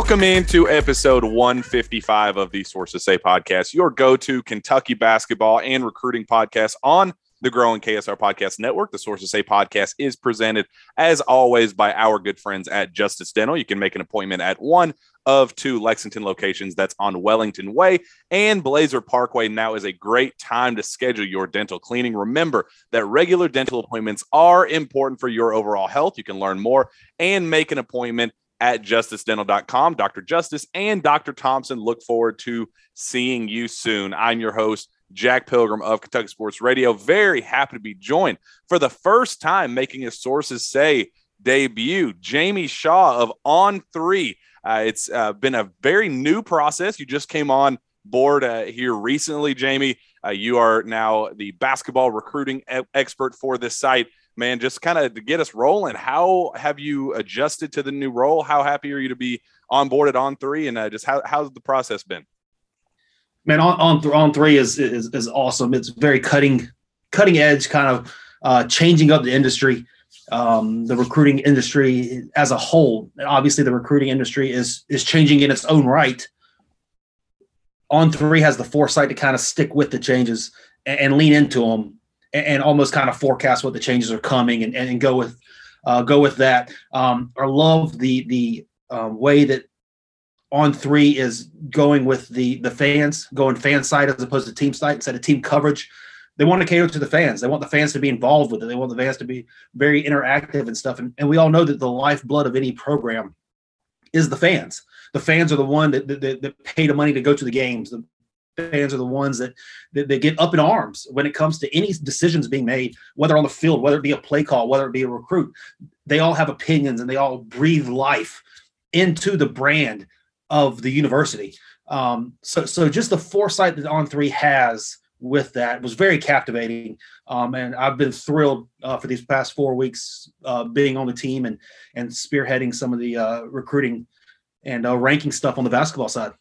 Welcome into episode 155 of the Sources Say podcast, your go to Kentucky basketball and recruiting podcast on the growing KSR Podcast Network. The Sources Say podcast is presented, as always, by our good friends at Justice Dental. You can make an appointment at one of two Lexington locations that's on Wellington Way and Blazer Parkway. Now is a great time to schedule your dental cleaning. Remember that regular dental appointments are important for your overall health. You can learn more and make an appointment at justicedental.com. Dr. Justice and Dr. Thompson look forward to seeing you soon. I'm your host, Jack Pilgrim of Kentucky Sports Radio. Very happy to be joined for the first time making his sources say debut, Jamie Shaw of On Three. Uh, it's uh, been a very new process. You just came on board uh, here recently, Jamie. Uh, you are now the basketball recruiting e- expert for this site man, just kind of to get us rolling. How have you adjusted to the new role? How happy are you to be on board On Three, and uh, just how how's the process been? Man, on on, th- on three is, is is awesome. It's very cutting cutting edge, kind of uh, changing up the industry, um, the recruiting industry as a whole. And obviously, the recruiting industry is is changing in its own right. On three has the foresight to kind of stick with the changes and, and lean into them and, and almost kind of forecast what the changes are coming and, and go with uh, go with that. Um, I love the the um, way that on three is going with the the fans, going fan side as opposed to team side instead of team coverage. They want to cater to the fans. They want the fans to be involved with it. They want the fans to be very interactive and stuff. And, and we all know that the lifeblood of any program is the fans. The fans are the one that, that, that pay the money to go to the games. The fans are the ones that, that, that get up in arms when it comes to any decisions being made, whether on the field, whether it be a play call, whether it be a recruit. They all have opinions and they all breathe life into the brand of the university. Um, so, so just the foresight that On Three has with that was very captivating, um, and I've been thrilled uh, for these past four weeks uh, being on the team and and spearheading some of the uh, recruiting and uh, ranking stuff on the basketball side.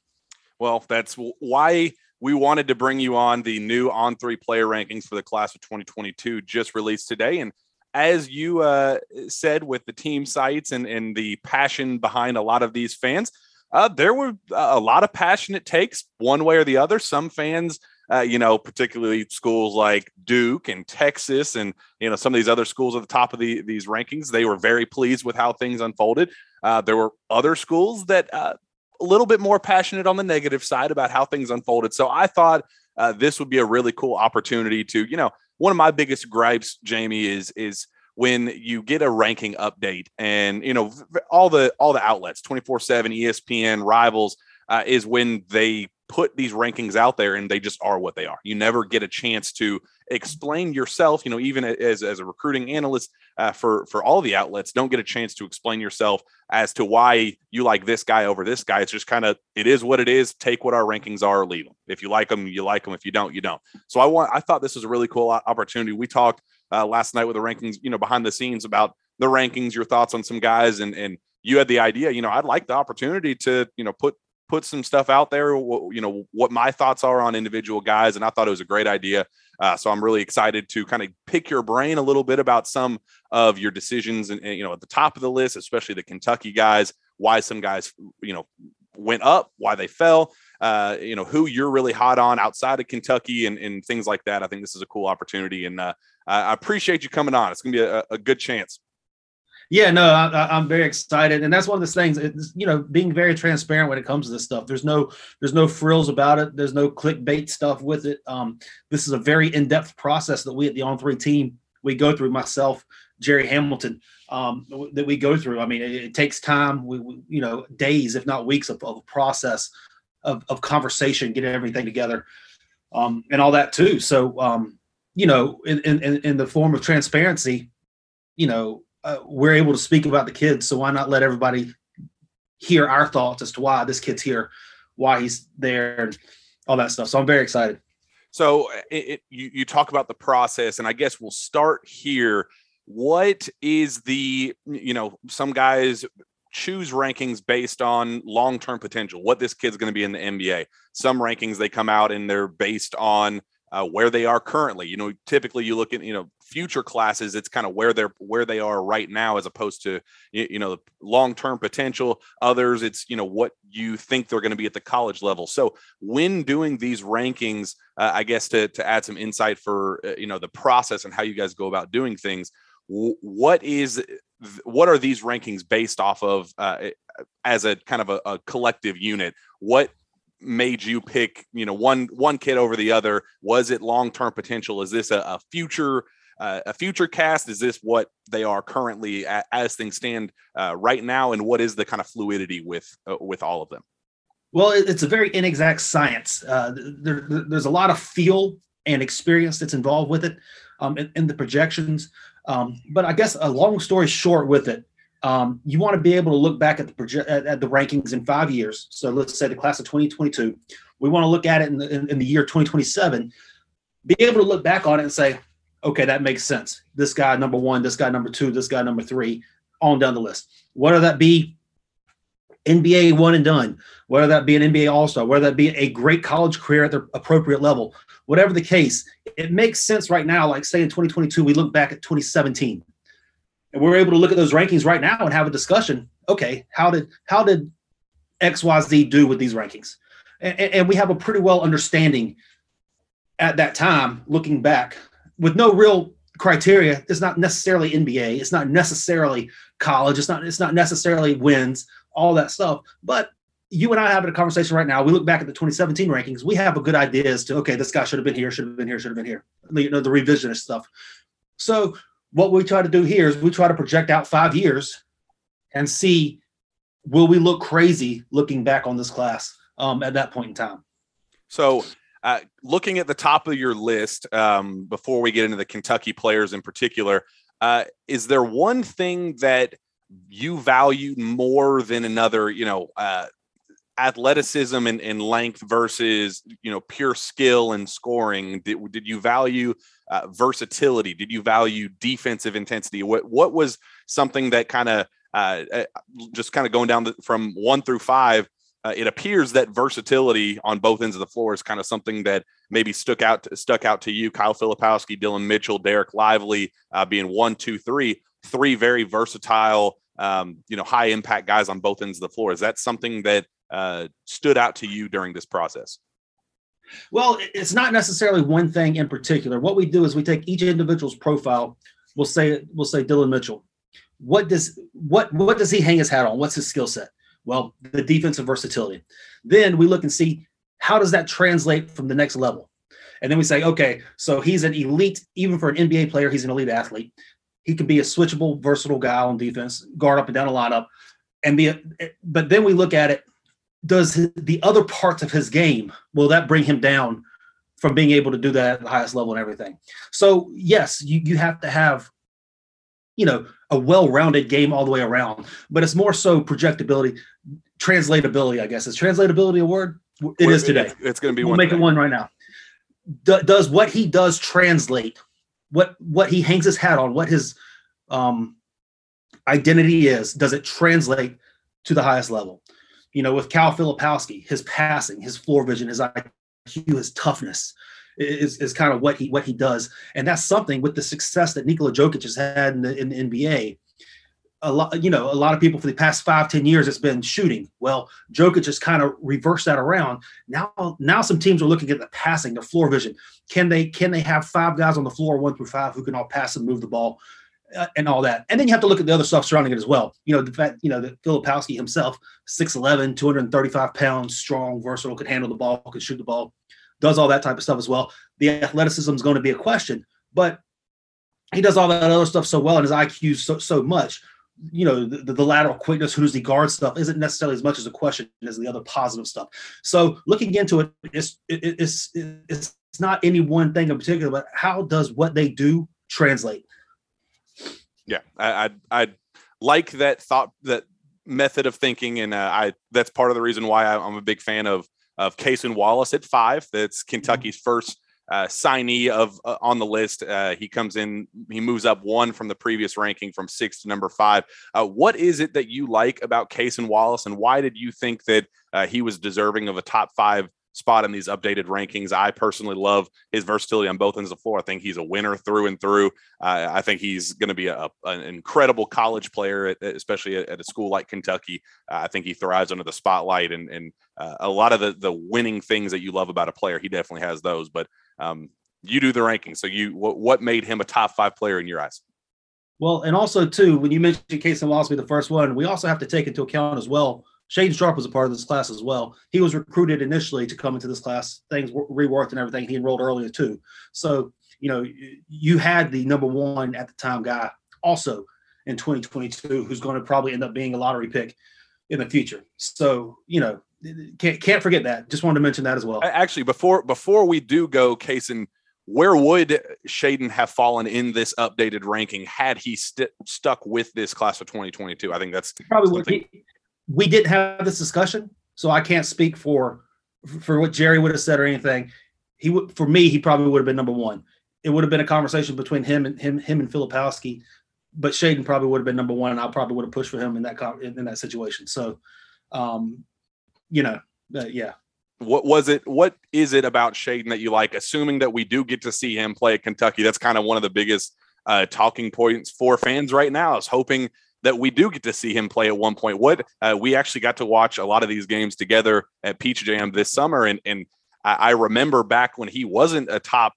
Well, that's why we wanted to bring you on. The new On Three player rankings for the class of 2022 just released today, and as you uh, said with the team sites and and the passion behind a lot of these fans uh, there were a lot of passionate takes one way or the other. Some fans, uh, you know, particularly schools like Duke and Texas, and you know some of these other schools at the top of the, these rankings, they were very pleased with how things unfolded. Uh, there were other schools that uh, a little bit more passionate on the negative side about how things unfolded. So I thought uh, this would be a really cool opportunity to, you know, one of my biggest gripes, Jamie, is is when you get a ranking update and you know all the all the outlets 24/7 ESPN rivals uh, is when they put these rankings out there and they just are what they are you never get a chance to explain yourself you know even as, as a recruiting analyst uh, for for all the outlets don't get a chance to explain yourself as to why you like this guy over this guy. It's just kind of it is what it is. Take what our rankings are leave them if you like them you like them if you don't you don't. So i want i thought this was a really cool opportunity. We talked uh, last night with the rankings, you know, behind the scenes about the rankings, your thoughts on some guys, and and you had the idea, you know, I'd like the opportunity to, you know, put put some stuff out there, you know, what my thoughts are on individual guys, and I thought it was a great idea. Uh, so I'm really excited to kind of pick your brain a little bit about some of your decisions, and, and you know, at the top of the list, especially the Kentucky guys, why some guys, you know, went up, why they fell, uh, you know, who you're really hot on outside of Kentucky and, and things like that. I think this is a cool opportunity. And uh, I appreciate you coming on. It's going to be a, a, good chance. Yeah, no, I, am very excited, and that's one of the things. It's, you know, being very transparent when it comes to this stuff. There's no, there's no frills about it. There's no clickbait stuff with it. Um, this is a very in-depth process that we at the On Three team we go through. Myself, Jerry Hamilton, um, that we go through. I mean, it, it takes time. We, we, you know, days, if not weeks, of, of process of, of conversation, getting everything together, um, and all that too. So, um, you know, in, in in the form of transparency, you know uh, we're able to speak about the kids. So why not let everybody hear our thoughts as to why this kid's here, why he's there, and all that stuff. So I'm very excited. So it, it, you, you talk about the process, and I guess we'll start here. What is the, you know, some guys choose rankings based on long-term potential, what this kid's going to be in the NBA. Some rankings they come out and they're based on uh, where they are currently. You know, typically you look at you know future classes, it's kind of where they're where they are right now, as opposed to you, know long term potential. Others, it's you know what you think they're going to be at the college level. So when doing these rankings, uh, I guess to to add some insight for uh, you know the process and how you guys go about doing things. W- what is what are these rankings based off of uh, as a kind of a, a collective unit? What made you pick you know one one kid over the other? Was it long-term potential? Is this a, a future uh, a future cast? Is this what they are currently as things stand uh, right now? And what is the kind of fluidity with uh, with all of them? Well it's a very inexact science. Uh, there, there's a lot of feel and experience that's involved with it um, in, in the projections. Um, but i guess a long story short with it um, you want to be able to look back at the project at, at, the rankings in five years. So let's say the class of 2022. We want to look at it in the, in, in the year 2027. Be able to look back on it and say, okay, that makes sense. This guy number one, this guy number two, this guy number three, on down the list. Whether that be NBA one and done, whether that be an NBA All Star, whether that be a great college career at the appropriate level, whatever the case, it makes sense right now. Like say in 2022, we look back at 2017 and we're able to look at those rankings right now and have a discussion. Okay, how did how did XYZ do with these rankings? And, and we have a pretty well understanding at that time, looking back, with no real criteria. It's not necessarily NBA. It's not necessarily college. It's not. It's not necessarily wins. All that stuff. But you and I having a conversation right now. We look back at the 2017 rankings. We have a good idea as to okay, this guy should have been here. Should have been here. Should have been here. You know the revisionist stuff. So what we try to do here is we try to project out five years and see will we look crazy looking back on this class um, at that point in time. So, uh, looking at the top of your list, um, before we get into the Kentucky players in particular, uh, is there one thing that you valued more than another? You know, uh, athleticism and, and, length versus you know pure skill and scoring. Did, did you value uh, versatility? Did you value defensive intensity? What what was something that kind of uh, uh, just kind of going down the, from one through five? Uh, it appears that versatility on both ends of the floor is kind of something that maybe stuck out to, stuck out to you. Kyle Filipowski, Dillon Mitchell, Dereck Lively uh, being one, two, three, three very versatile, um, you know, high impact guys on both ends of the floor. Is that something that uh, stood out to you during this process? Well, it's not necessarily one thing in particular. What we do is we take each individual's profile. We'll say we'll say Dillon Mitchell. What does what what does he hang his hat on? What's his skill set? Well, the defensive versatility. Then we look and see how does that translate from the next level. And then we say, okay, so he's an elite, even for an NBA player, he's an elite athlete. He can be a switchable, versatile guy on defense, guard up and down a lineup, and be. A, but then we look at it does the other parts of his game will that bring him down from being able to do that at the highest level and everything? So yes you, you have to have you know a well-rounded game all the way around but it's more so projectability translatability i guess. Is translatability a word? It is today. It's going to be we'll one make thing. it one right now. D- does what he does translate what what he hangs his hat on what his um identity is does it translate to the highest level you know, with Cal Filipowski, his passing, his floor vision, his IQ, his toughness is, is kind of what he what he does, and that's something with the success that Nikola Jokic has had in the, in the NBA. A lot, you know, a lot of people for the past five, ten years, it's been shooting. Well, Jokic just kind of reversed that around. Now, now some teams are looking at the passing, the floor vision. Can they can they have five guys on the floor, one through five, who can all pass and move the ball? Uh, and all that. And then you have to look at the other stuff surrounding it as well. You know, the fact, you know, that Filipowski himself, 6'11, 235 pounds, strong, versatile, could handle the ball, could shoot the ball, does all that type of stuff as well. The athleticism is going to be a question, but he does all that other stuff so well and his IQ so, so much. You know, the, the lateral quickness, who's the guard stuff isn't necessarily as much as a question as the other positive stuff. So looking into it, it's, it, it's, it's not any one thing in particular, but how does what they do translate? Yeah, I, I, I like that thought, that method of thinking, and uh, I that's part of the reason why I, am a big fan of of Cason Wallace at five. That's mm-hmm. Kentucky's first uh, signee of uh, on the list. Uh, he comes in, he moves up one from the previous ranking from six to number five. Uh, what is it that you like about Cason Wallace, and why did you think that uh, he was deserving of a top five spot in these updated rankings. I personally love his versatility on both ends of the floor. I think he's a winner through and through. Uh, I think he's going to be a, an incredible college player, especially at, a school like Kentucky. Uh, I think he thrives under the spotlight and, and uh, a lot of the, the winning things that you love about a player. He definitely has those. But um, you do the rankings, so you what, what made him a top five player in your eyes? Well, and also too, when you mentioned Cason Wallace be the first one, we also have to take into account as well Shaedon Sharpe was a part of this class as well. He was recruited initially to come into this class. Things reworked and everything. He enrolled earlier too. So, you know, you had the number one at the time guy also in 2022 who's going to probably end up being a lottery pick in the future. So, you know, can't can't forget that. Just wanted to mention that as well. Actually, before before we do go, Cason, where would Shaedon have fallen in this updated ranking had he st- stuck with this class of 2022? I think that's probably would. He, we didn't have this discussion, so I can't speak for for what Jerry would have said or anything. He would for me, he probably would have been number one. It would have been a conversation between him and him, him and Filipowski, but Shaedon probably would have been number one, and I probably would have pushed for him in that in, that situation. So, um, you know, uh, yeah. What was it? What is it about Shaedon that you like? Assuming that we do get to see him play at Kentucky, that's kind of one of the biggest uh, talking points for fans right now. Is hoping that we do get to see him play at one point. What uh, we actually got to watch a lot of these games together at Peach Jam this summer, and and I, remember back when he wasn't a top.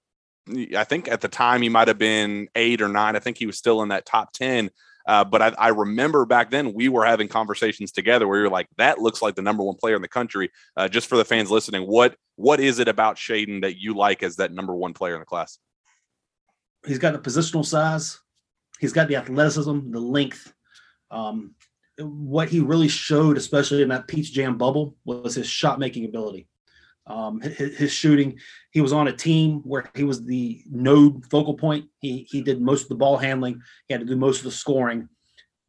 I think at the time he might have been eight or nine. I think he was still in that top ten. Uh, but I, I, remember back then we were having conversations together where you're like, that looks like the number one player in the country. Uh, just for the fans listening, what what is it about Shaedon that you like as that number one player in the class? He's got the positional size. He's got the athleticism, the length, um, what he really showed, especially in that Peach Jam bubble, was his shot making ability. Um, his, his, shooting. He was on a team where he was the node focal point. He he did most of the ball handling. He had to do most of the scoring,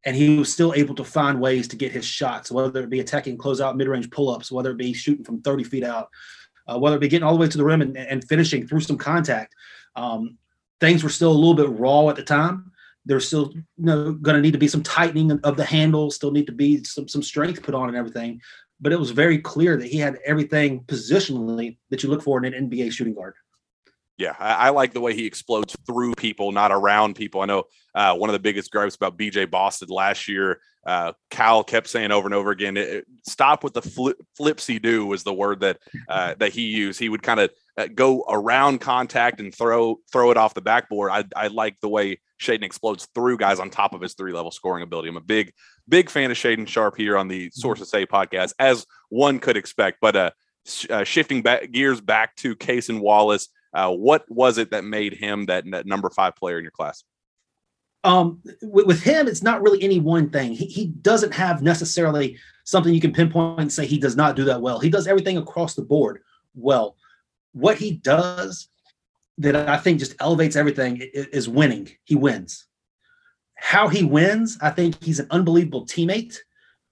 and he was still able to find ways to get his shots, whether it be attacking closeout mid range pull ups, whether it be shooting from thirty feet out, uh, whether it be getting all the way to the rim and, and finishing through some contact. Um, things were still a little bit raw at the time, there's still you know going to need to be some tightening of the handle still need to be some some strength put on and everything. But it was very clear that he had everything positionally that you look for in an nba shooting guard yeah, I, I, like the way he explodes through people, not around people. I know uh, one of the biggest gripes about BJ Boston last year. Uh, Cal kept saying over and over again, it, it, "Stop with the flip, flipsy do" was the word that uh, that he used. He would kind of uh, go around contact and throw throw it off the backboard. I, I like the way Shaedon explodes through guys on top of his three level scoring ability. I'm a big big fan of Shaedon Sharpe here on the Sources Say podcast, as one could expect. But uh, uh, shifting back gears back to Cason Wallace. Uh, what was it that made him that, that number five player in your class? Um, with, with, him, it's not really any one thing. He, he doesn't have necessarily something you can pinpoint and say he does not do that well. He does everything across the board well. What he does that I think just elevates everything is winning. He wins. How he wins, I think he's an unbelievable teammate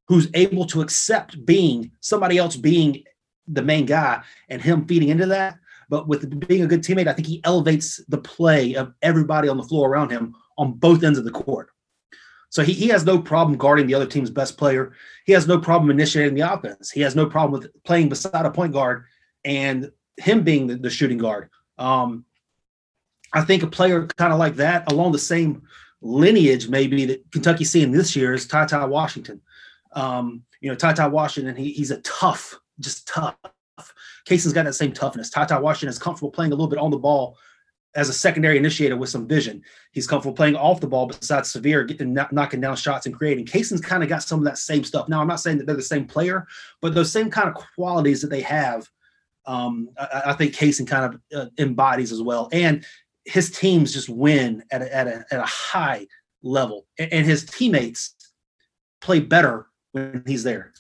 who's able to accept being somebody else being the main guy and him feeding into that but with being a good teammate, I think he elevates the play of everybody on the floor around him on both ends of the court. So he, he has no problem guarding the other team's best player. He has no problem initiating the offense. He has no problem with playing beside a point guard and him being the, the shooting guard. Um, I think a player kind of like that, along the same lineage, maybe that Kentucky's seeing this year is Ty Ty Washington. Um, you know, Ty Ty Washington, he, he's a tough, just tough Cason's got that same toughness. Ty Washington is comfortable playing a little bit on the ball as a secondary initiator with some vision. He's comfortable playing off the ball besides Sahvir, getting knocking down shots and creating. Cason's kind of got some of that same stuff. Now, I'm not saying that they're the same player, but those same kind of qualities that they have, um, I, I, think Cason kind of uh, embodies as well. And his teams just win at a, at a, at a high level, and, and his teammates play better when he's there.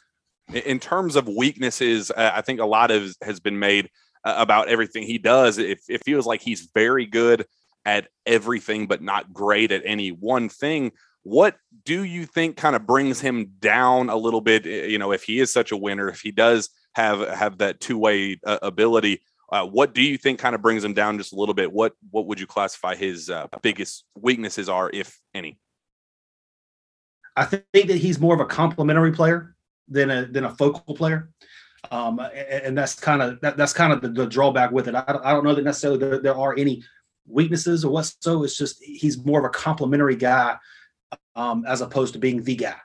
In terms of weaknesses, I think a lot of has been made uh, about everything he does. It, it feels like he's very good at everything, but not great at any one thing. What do you think kind of brings him down a little bit? You know, if he is such a winner, if he does have have that two way uh, ability, uh, what do you think kind of brings him down just a little bit? What what would you classify his uh, biggest weaknesses are, if any? I think that he's more of a complementary player than a than a focal player um, and, that's kind of that, that's kind of the, the, drawback with it. I, I don't know that necessarily there, there, are any weaknesses or what. So it's just he's more of a complementary guy um, as opposed to being the guy.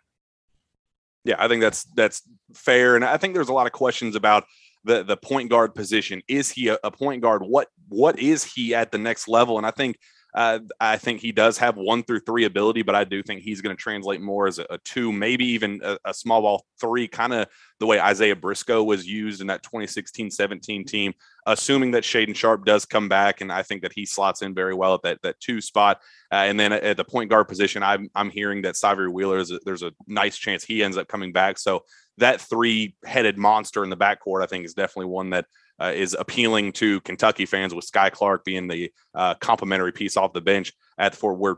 Yeah, I think that's that's fair, and I think there's a lot of questions about the the point guard position. Is he a, a point guard? What what is he at the next level? And I think uh, I think he does have one through three ability, but I do think he's going to translate more as a, a two, maybe even a, a small ball three, kind of the way Isaiah Briscoe was used in that 2016 17 team, assuming that Shaedon Sharpe does come back. And I think that he slots in very well at that, that two spot. Uh, and then at the point guard position, I'm, I'm hearing that Sahvir Wheeler is a, there's a nice chance he ends up coming back. So that three headed monster in the backcourt, I think, is definitely one that uh, is appealing to Kentucky fans with Skyy Clark being the uh, complementary piece off the bench at for where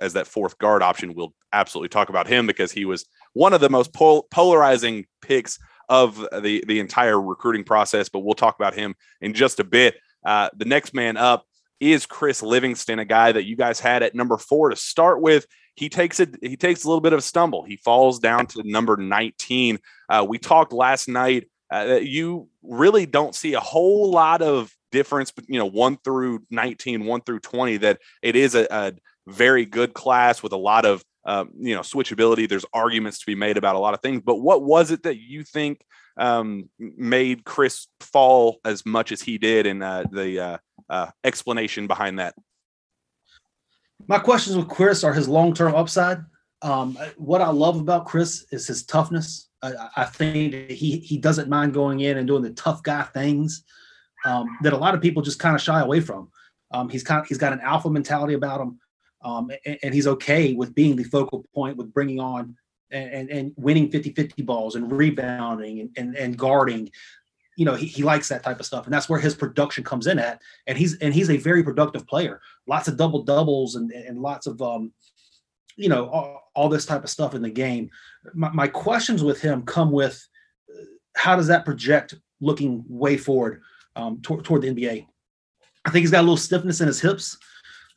as that fourth guard option. We'll absolutely talk about him because he was one of the most pol- polarizing picks of the the entire recruiting process. But we'll talk about him in just a bit. Uh, the next man up is Chris Livingston, a guy that you guys had at number four to start with. He takes it. He takes a little bit of a stumble. He falls down to number 19. Uh, we talked last night uh, you really don't see a whole lot of difference, you know, one through 19, one through 20, that it is a, a very good class with a lot of, um, you know, switchability. There's arguments to be made about a lot of things, but what was it that you think um, made Chris fall as much as he did and uh, the uh, uh, explanation behind that? My questions with Chris are his long-term upside. Um, what I love about Chris is his toughness. I, think he he doesn't mind going in and doing the tough guy things um, that a lot of people just kind of shy away from. Um, he's kind of, he's got an alpha mentality about him, um, and, and, he's okay with being the focal point, with bringing on and, and, and winning 50-50 balls and rebounding and, and, and guarding. You know, he, he likes that type of stuff, and that's where his production comes in at. And he's and he's a very productive player. Lots of double doubles and and lots of um, you know all, this type of stuff in the game. My, my, questions with him come with uh, how does that project looking way forward um, toward, toward the nba i think he's got a little stiffness in his hips.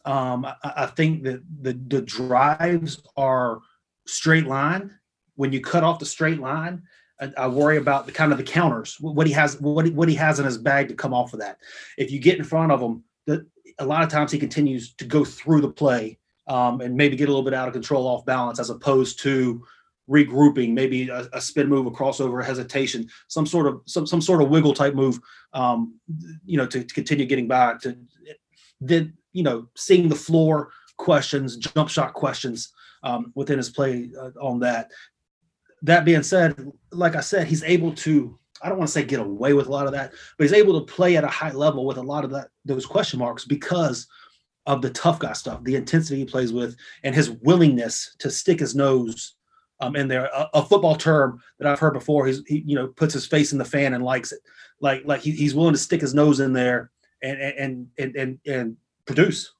Um, I, I, think that the, the drives are straight line. When you cut off the straight line I, I worry about the kind of the counters what he has what he, what he has in his bag to come off of that. If you get in front of him the, a lot of times he continues to go through the play um, and maybe get a little bit out of control off balance as opposed to regrouping, maybe a, a spin move, a crossover, a hesitation, some sort of some some sort of wiggle type move, um, you know, to, to continue getting back to then you know seeing the floor questions, jump shot questions um, within his play uh, on that. That being said, like I said, he's able to. I don't want to say get away with a lot of that, but he's able to play at a high level with a lot of that those question marks because of the tough guy stuff, the intensity he plays with, and his willingness to stick his nose um, in there. A, a football term that I've heard before. He's he you know puts his face in the fan and likes it. Like like he, he's willing to stick his nose in there and and and and and produce.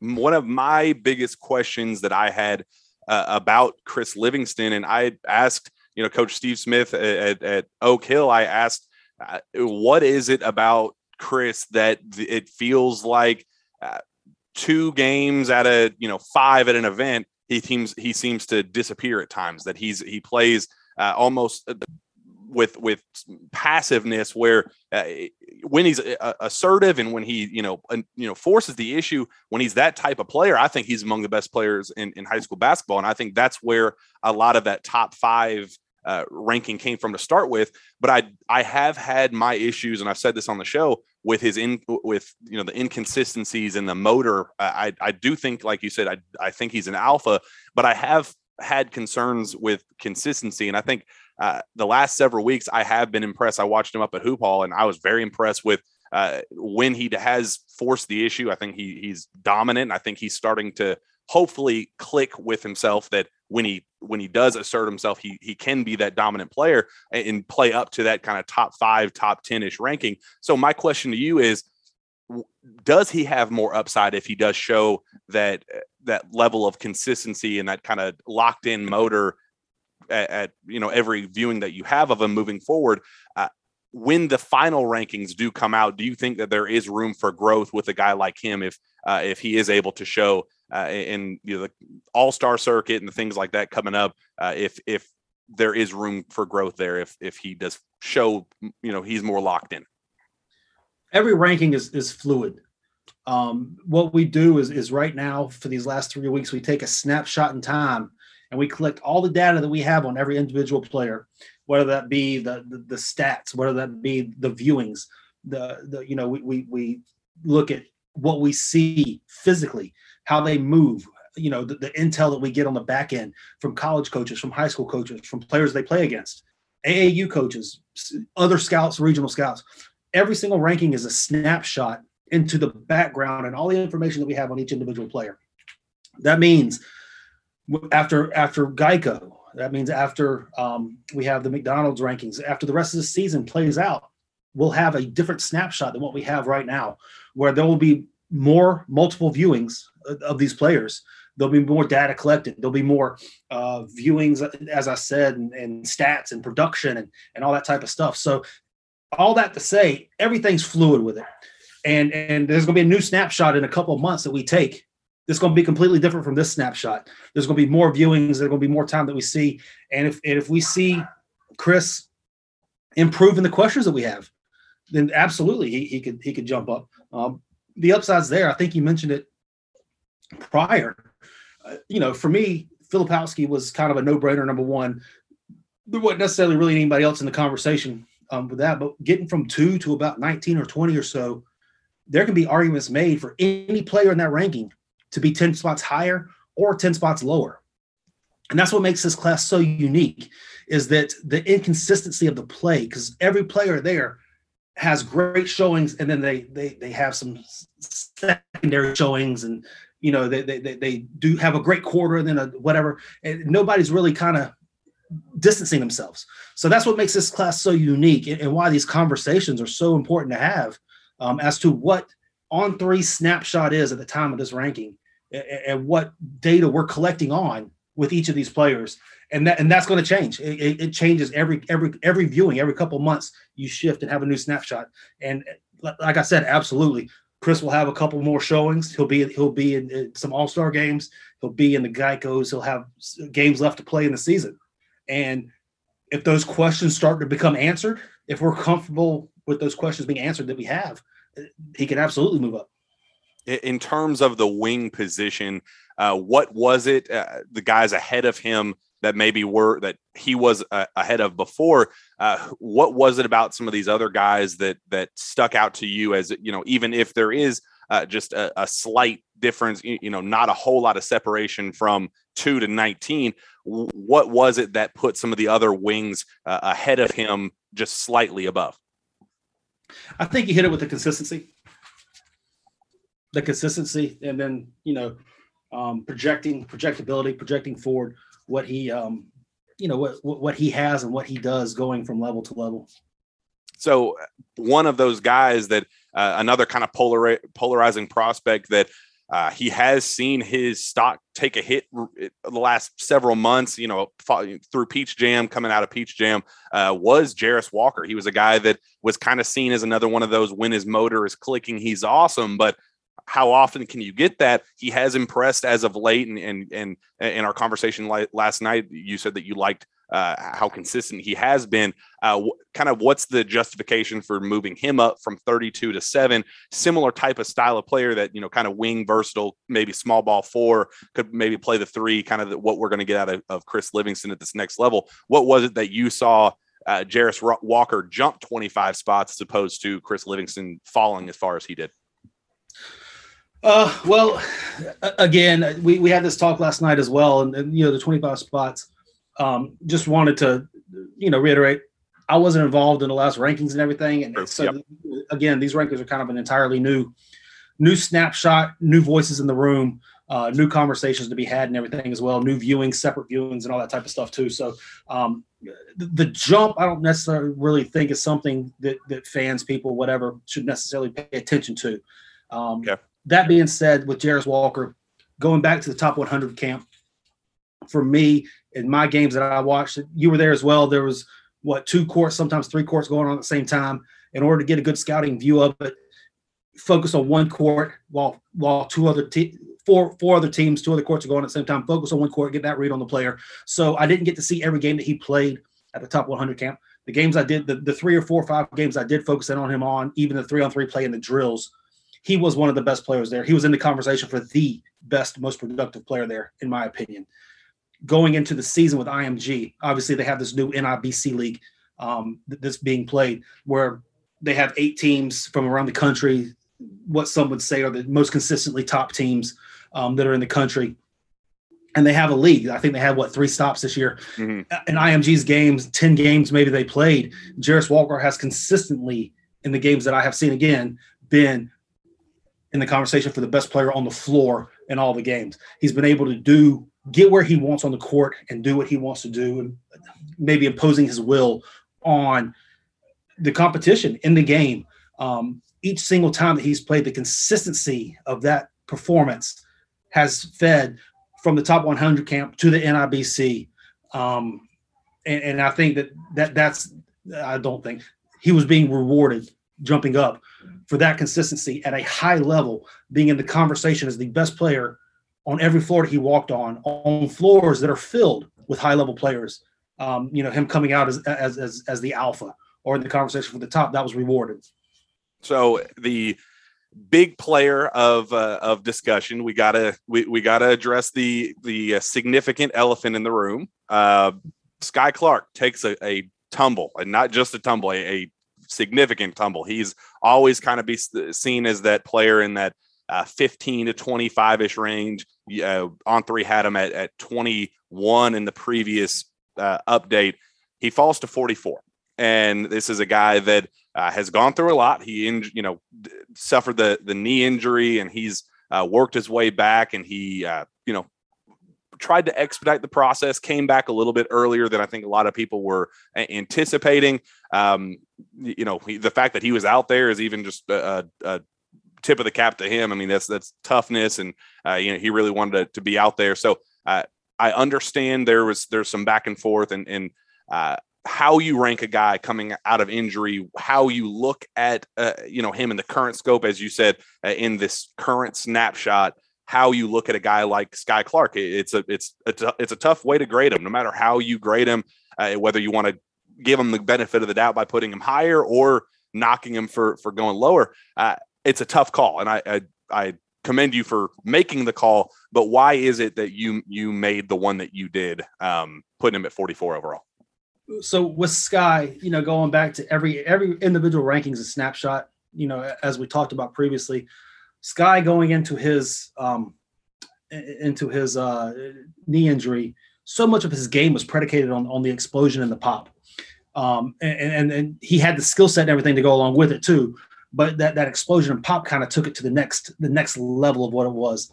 One of my biggest questions that I had uh, about Chris Livingston, and I asked you know Coach Steve Smith at, at Oak Hill, I asked, uh, what is it about Chris that it feels like uh, two games at a you know five at an event he seems he seems to disappear at times that he's he plays uh, almost uh, with with passiveness where uh, when he's uh, assertive and when he you know you know forces the issue when he's that type of player i think he's among the best players in, in high school basketball. And i think that's where a lot of that top five uh, ranking came from to start with. But I I have had my issues, and I've said this on the show with his in with you know the inconsistencies in the motor. I I do think, like you said, I I think he's an alpha, but I have had concerns with consistency, and I think uh, the last several weeks I have been impressed. I watched him up at Hoop Hall, and I was very impressed with uh, when he has forced the issue. I think he he's dominant. I think he's starting to hopefully click with himself that when he when he does assert himself, he he can be that dominant player and play up to that kind of top five, top ten ish ranking. So my question to you is, does he have more upside if he does show that that level of consistency and that kind of locked in motor at, at, you know every viewing that you have of him moving forward? Uh, when the final rankings do come out, do you think that there is room for growth with a guy like him if uh, if he is able to show uh, in you know, the All Star circuit and the things like that coming up? Uh, if if there is room for growth there, if if he does show you know he's more locked in. Every ranking is is fluid. Um, what we do is is right now for these last three weeks we take a snapshot in time and we collect all the data that we have on every individual player whether that be the, the, the stats, whether that be the viewings, the, the you know, we, we, we look at what we see physically, how they move, you know, the, the intel that we get on the back end from college coaches, from high school coaches, from players they play against, AAU coaches, other scouts, regional scouts. Every single ranking is a snapshot into the background and all the information that we have on each individual player. That means after after Geico, that means after um, we have the McDonald's rankings, after the rest of the season plays out, we'll have a different snapshot than what we have right now, where there will be more multiple viewings of these players. There'll be more data collected. There'll be more uh, viewings, as I said, and, and stats and production and, and all that type of stuff. So, all that to say, everything's fluid with it. And, and there's going to be a new snapshot in a couple of months that we take it's going to be completely different from this snapshot. There's going to be more viewings. There's going to be more time that we see. And if and if we see Chris improving the questions that we have, then absolutely he, he could he could jump up. Um, the upsides there. I think you mentioned it prior. Uh, you know, for me, Filipowski was kind of a no-brainer. Number one, there wasn't necessarily really anybody else in the conversation um, with that. But getting from two to about 19 or 20 or so, there can be arguments made for any player in that ranking to be 10 spots higher or 10 spots lower. And that's what makes this class so unique is that the inconsistency of the play, because every player there has great showings and then they they they have some secondary showings and you know they they, they do have a great quarter and then a whatever and nobody's really kind of distancing themselves. So that's what makes this class so unique and, and why these conversations are so important to have um, as to what on three snapshot is at the time of this ranking and what data we're collecting on with each of these players and that and that's going to change. It, it, changes every every every viewing every couple months you shift and have a new snapshot. And like i said absolutely. Chris will have a couple more showings. He'll be he'll be in, some all-star games. He'll be in the geicos he'll have games left to play in the season. And if those questions start to become answered if we're comfortable with those questions being answered that we have he can absolutely move up. In terms of the wing position, uh, what was it? Uh, the guys ahead of him that maybe were that he was uh, ahead of before. Uh, what was it about some of these other guys that that stuck out to you as you know, even if there is uh, just a, a, slight difference, you, know, not a whole lot of separation from two to nineteen. What was it that put some of the other wings uh, ahead of him, just slightly above? I think you hit it with the consistency the consistency and then you know um, projecting projectability projecting forward what he um, you know what what he has and what he does going from level to level so one of those guys that uh, another kind of polar polarizing prospect that uh, he has seen his stock take a hit the last several months, you know, through Peach Jam, coming out of Peach Jam, uh, was Jarace Walker. He was a guy that was kind of seen as another one of those when his motor is clicking, he's awesome. But how often can you get that? He has impressed as of late, and and and in our conversation last night, you said that you liked uh, how consistent he has been. Uh, kind of what's the justification for moving him up from 32 to seven? Similar type of style of player that you know, kind of wing versatile, maybe small ball four, could maybe play the three. Kind of what we're going to get out of, of Chris Livingston at this next level. What was it that you saw? Uh, Jarace Walker jump 25 spots as opposed to Chris Livingston falling as far as he did. Uh, well, again, we, we had this talk last night as well, and, and you know the 25 spots. Um, just wanted to, you know, reiterate, I wasn't involved in the last rankings and everything, and so yep. again, these rankings are kind of an entirely new, new snapshot, new voices in the room, uh, new conversations to be had, and everything as well, new viewings, separate viewings, and all that type of stuff too. So, um, the, the jump, I don't necessarily really think is something that that fans, people, whatever, should necessarily pay attention to. Um, okay that being said, with Jarace Walker, going back to the top 100 camp, for me, in my games that I watched, you were there as well. There was what two courts, sometimes three courts going on at the same time. In order to get a good scouting view of it, focus on one court while while two other te- four four other teams, two other courts are going at the same time. Focus on one court, get that read on the player. So I didn't get to see every game that he played at the top 100 camp. The games I did, the, the three or four or five games I did focus in on him on, even the three on three play and the drills he was one of the best players there. He was in the conversation for the best, most productive player there, in my opinion. Going into the season with IMG, obviously they have this new NIBC league um, that's being played where they have eight teams from around the country, what some would say are the most consistently top teams um, that are in the country. And they have a league. I think they had what three stops this year. Mm-hmm. In IMG's games, 10 games maybe they played. Jarace Walker has consistently, in the games that I have seen again, been in the conversation for the best player on the floor in all the games. He's been able to do get where he wants on the court and do what he wants to do, and maybe imposing his will on the competition in the game. Um, each single time that he's played, the consistency of that performance has fed from the top 100 camp to the NIBC. Um, and, and I think that, that that's, I don't think he was being rewarded jumping up for that consistency at a high level, being in the conversation as the best player on every floor that he walked on, on floors that are filled with high level players. Um, you know, him coming out as, as, as, as the alpha or in the conversation for the top, that was rewarded. So the big player of uh, of discussion, we gotta we, we gotta address the the uh, significant elephant in the room. Uh, Skyy Clark takes a, a tumble, and not just a tumble, a, a significant tumble. He's always kind of be seen as that player in that uh, 15 to 25 ish range. Uh, on three had him at, at 21 in the previous uh, update. He falls to 44. And this is a guy that uh, has gone through a lot. He, in, you know, suffered the the knee injury, and he's uh, worked his way back. And he, uh, you know, tried to expedite the process, came back a little bit earlier than I think a lot of people were anticipating. Um, you know, he, the fact that he was out there is even just a, a, tip of the cap to him. I mean, that's that's toughness, and uh, you know, he really wanted to, to be out there. So uh, I understand there was there's some back and forth, and and uh, how you rank a guy coming out of injury, how you look at uh, you know him in the current scope, as you said uh, in this current snapshot how you look at a guy like Skyy Clark. It's a it's a t- it's a tough way to grade him. No matter how you grade him, uh, whether you want to give him the benefit of the doubt by putting him higher or knocking him for for going lower, uh, it's a tough call. And I, I I commend you for making the call. But why is it that you you made the one that you did, um, putting him at 44 overall? So with Skyy, you know, going back to every every individual rankings a snapshot. You know, as we talked about previously, Skyy going into his um, into his uh, knee injury, so much of his game was predicated on on the explosion and the pop, um, and, and, and he had the skill set and everything to go along with it too. But that that explosion and pop kind of took it to the next the next level of what it was.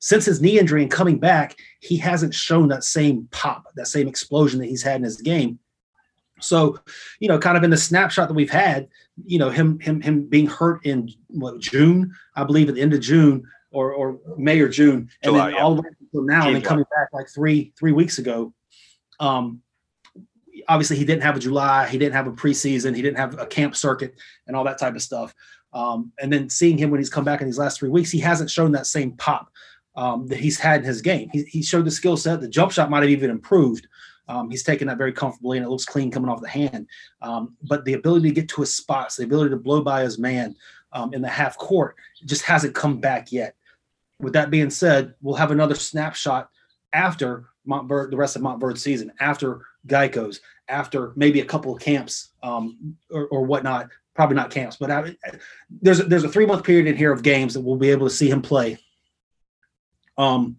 Since his knee injury and coming back, he hasn't shown that same pop, that same explosion that he's had in his game. So, you know, kind of in the snapshot that we've had, you know, him him him being hurt in what June, I believe at the end of June or or May or June, and July, then all the way until now, June, and then coming back like three three weeks ago. Um, obviously he didn't have a July, he didn't have a preseason, he didn't have a camp circuit and all that type of stuff. Um, and then seeing him when he's come back in these last three weeks, he hasn't shown that same pop um, that he's had in his game. He, he showed the skill set. The jump shot might have even improved, Um, he's taking that very comfortably, and it looks clean coming off the hand. Um, but the ability to get to his spots, the ability to blow by his man um, in the half court, just hasn't come back yet. With that being said, we'll have another snapshot after Montverde, the rest of Montverde season, after Geico's, after maybe a couple of camps um, or, or, whatnot. Probably not camps, but I, there's a, there's a three month period in here of games that we'll be able to see him play. Um,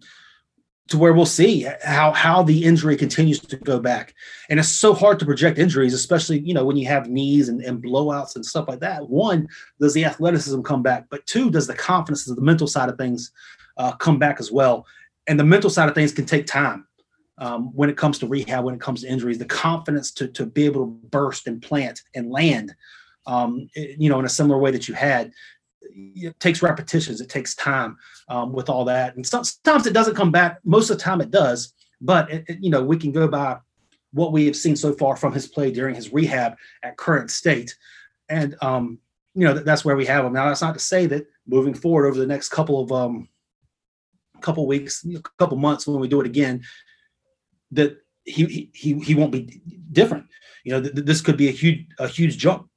to where we'll see how how the injury continues to go back. And it's so hard to project injuries, especially you know when you have knees and, and blowouts and stuff like that. One, does the athleticism come back? But two, does the confidence of the mental side of things uh, come back as well? And the mental side of things can take time um, when it comes to rehab, when it comes to injuries. The confidence to to be able to burst and plant and land, um, you know, in a similar way that you had it takes repetitions it takes time um, with all that. And sometimes it doesn't come back. Most of the time it does but it, it, you know we can go by what we have seen so far from his play during his rehab at current state. And um, you know that's where we have him. Now that's not to say that moving forward over the next couple of um couple weeks a couple months when we do it again that he he he won't be different. You know th- this could be a huge a huge jump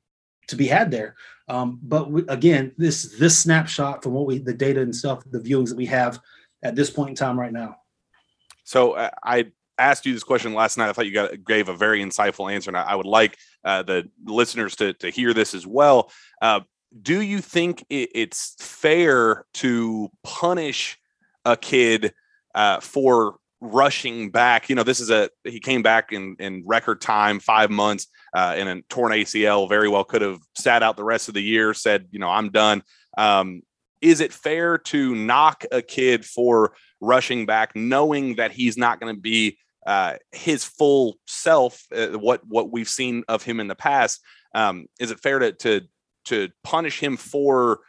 to be had there um, but we, again, this this snapshot from what we the data and stuff, the viewings that we have at this point in time right now. So uh, I asked you this question last night. I thought you got gave a very insightful answer, and I, I would like uh, the listeners to to hear this as well. Uh, do you think it, it's fair to punish a kid uh, for rushing back. You know, this is a he came back in in record time, five months, uh, in a torn ACL. Very well could have sat out the rest of the year. Said, you know, I'm done. Um, is it fair to knock a kid for rushing back, knowing that he's not going to be uh, his full self? Uh, what what we've seen of him in the past. Um, is it fair to to to punish him for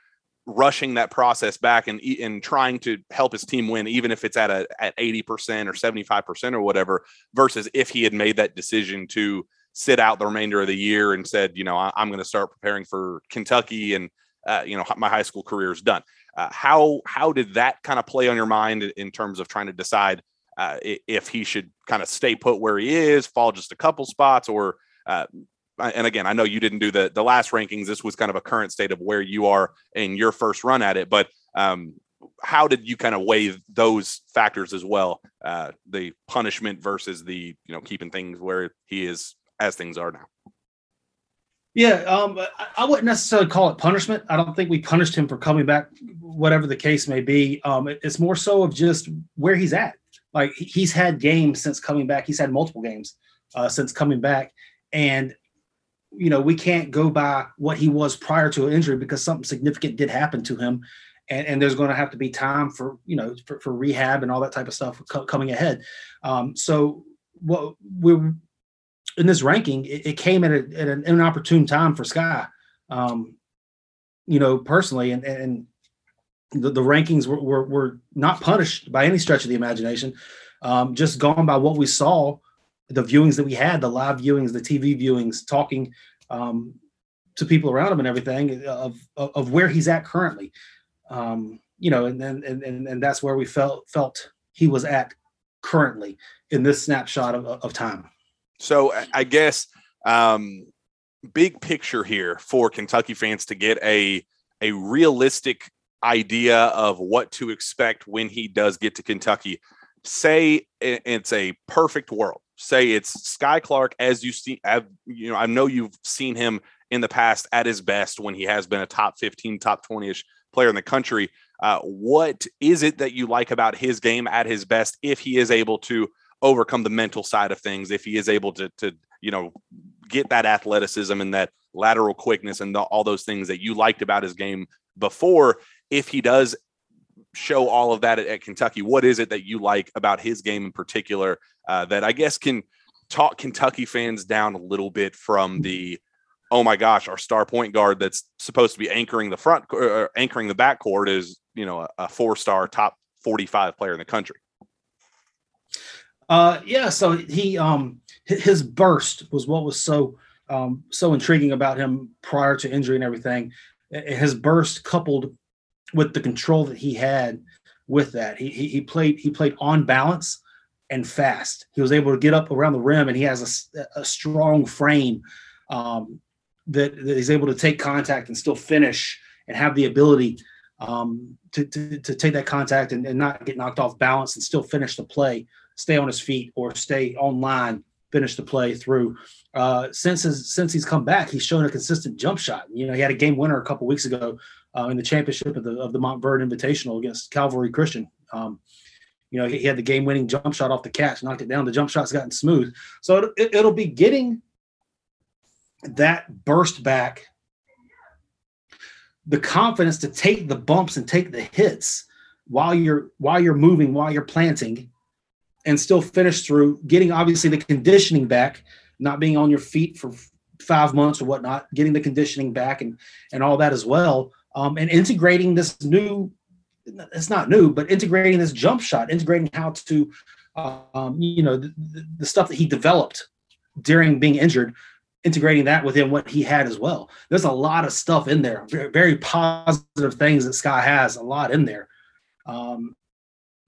rushing that process back and and trying to help his team win, even if it's at a at eighty percent or seventy five percent or whatever, versus if he had made that decision to sit out the remainder of the year and said, you know, I, am going to start preparing for Kentucky and uh, you know my high school career is done. Uh, how how did that kind of play on your mind in terms of trying to decide uh, if he should kind of stay put where he is, fall just a couple spots, or uh, and again, I know you didn't do the the last rankings. This was kind of a current state of where you are in your first run at it. But um, how did you kind of weigh those factors as well? Uh, the punishment versus the you know keeping things where he is as things are now. Yeah, um, I wouldn't necessarily call it punishment. I don't think we punished him for coming back, whatever the case may be. Um, it's more so of just where he's at. Like he's had games since coming back. He's had multiple games uh, since coming back, and you know, we can't go by what he was prior to an injury because something significant did happen to him. And, and there's going to have to be time for, you know, for, for rehab and all that type of stuff co- coming ahead. Um, so what we're in this ranking, it, it came at, a, at an inopportune time for Skyy, um, you know, personally, and, and the, the rankings were, were, were, not punished by any stretch of the imagination. Um, just gone by what we saw the viewings that we had, the live viewings, the TV viewings, talking um, to people around him and everything of, of, of where he's at currently. Um, you know, and then and, and and that's where we felt felt he was at currently in this snapshot of, of time. So I guess um, big picture here for Kentucky fans to get a a realistic idea of what to expect when he does get to Kentucky. Say it's a perfect world say it's Skyy Clark as you see, I've, you know, I know you've seen him in the past at his best when he has been a top 15, top 20 ish player in the country. Uh, what is it that you like about his game at his best if he is able to overcome the mental side of things, if he is able to, to you know, get that athleticism and that lateral quickness and the, all those things that you liked about his game before, if he does show all of that at, at, Kentucky. What is it that you like about his game in particular uh, that I guess can talk Kentucky fans down a little bit from the oh my gosh, our star point guard that's supposed to be anchoring the front or anchoring the backcourt is you know a, a four star top forty five player in the country. Uh, yeah, so he um his burst was what was so um, so intriguing about him prior to injury and everything. His burst coupled with the control that he had with that. He, he, he played he played on balance and fast. He was able to get up around the rim, and he has a, a strong frame um, that, that he's able to take contact and still finish and have the ability um, to, to, to, take that contact and, and, not get knocked off balance and still finish the play, stay on his feet or stay online, finish the play through. Uh, since his, since he's come back, he's shown a consistent jump shot. You know, he had a game winner a couple weeks ago uh, in the championship of the of the Montverde Invitational against Calvary Christian. Um, you know, he, he, had the game winning jump shot off the catch, knocked it down. The jump shot's gotten smooth, so it, it'll be getting that burst back the confidence to take the bumps and take the hits while you're while you're moving while you're planting and still finish through getting obviously the conditioning back not being on your feet for five months or whatnot getting the conditioning back and and all that as well um, and integrating this new it's not new but integrating this jump shot integrating how to um, you know the, the stuff that he developed during being injured integrating that within what he had as well. There's a lot of stuff in there, very positive things that Skyy has, a lot in there. Um,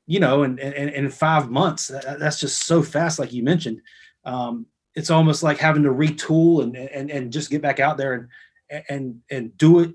you know, and in five months, that's just so fast, like you mentioned. Um, it's almost like having to retool and and and just get back out there and and and do it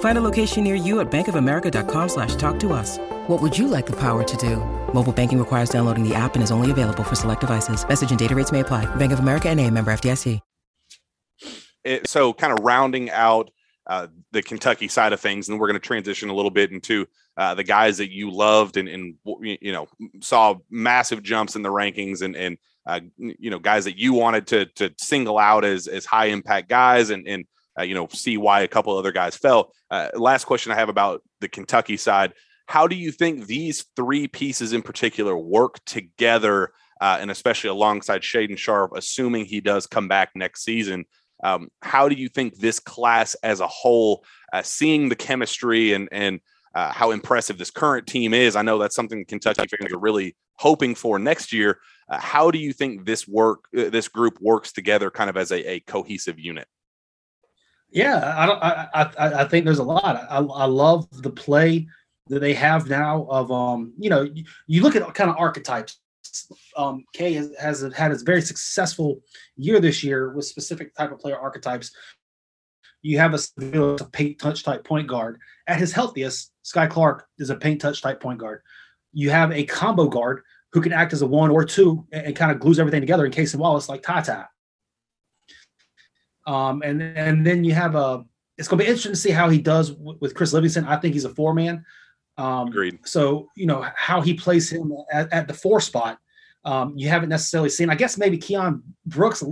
Find a location near you at bankofamerica.com slash talk to us. What would you like the power to do? Mobile banking requires downloading the app and is only available for select devices. Message and data rates may apply. Bank of America and a member FDIC. It, so kind of rounding out uh, the Kentucky side of things, and we're going to transition a little bit into uh, the guys that you loved and, and you know saw massive jumps in the rankings and and uh, you know guys that you wanted to to single out as as high impact guys and and uh, you know see why a couple other guys fell. Uh, last question I have about the Kentucky side: How do you think these three pieces in particular work together, uh, and especially alongside Shaedon Sharpe, assuming he does come back next season? Um, how do you think this class as a whole, uh, seeing the chemistry and and uh, how impressive this current team is? I know that's something Kentucky fans are really hoping for next year. Uh, how do you think this work, uh, this group works together, kind of as a, a cohesive unit? Yeah, I don't. I I, I think there's a lot. I, I love the play that they have now. Of um, you know, you, you look at kind of archetypes um, K has, has had a very successful year this year with specific type of player archetypes. You have a, a paint touch type point guard. At his healthiest, Skyy Clark is a paint touch type point guard. You have a combo guard who can act as a one or two and, and kind of glues everything together in Cason Wallace, like TyTy. Um, and and then you have a. It's going to be interesting to see how he does w- with Chris Livingston. I think he's a four man. Um, Agreed. So you know how he plays him at, at the four spot um, you haven't necessarily seen. I guess maybe Keion Brooks,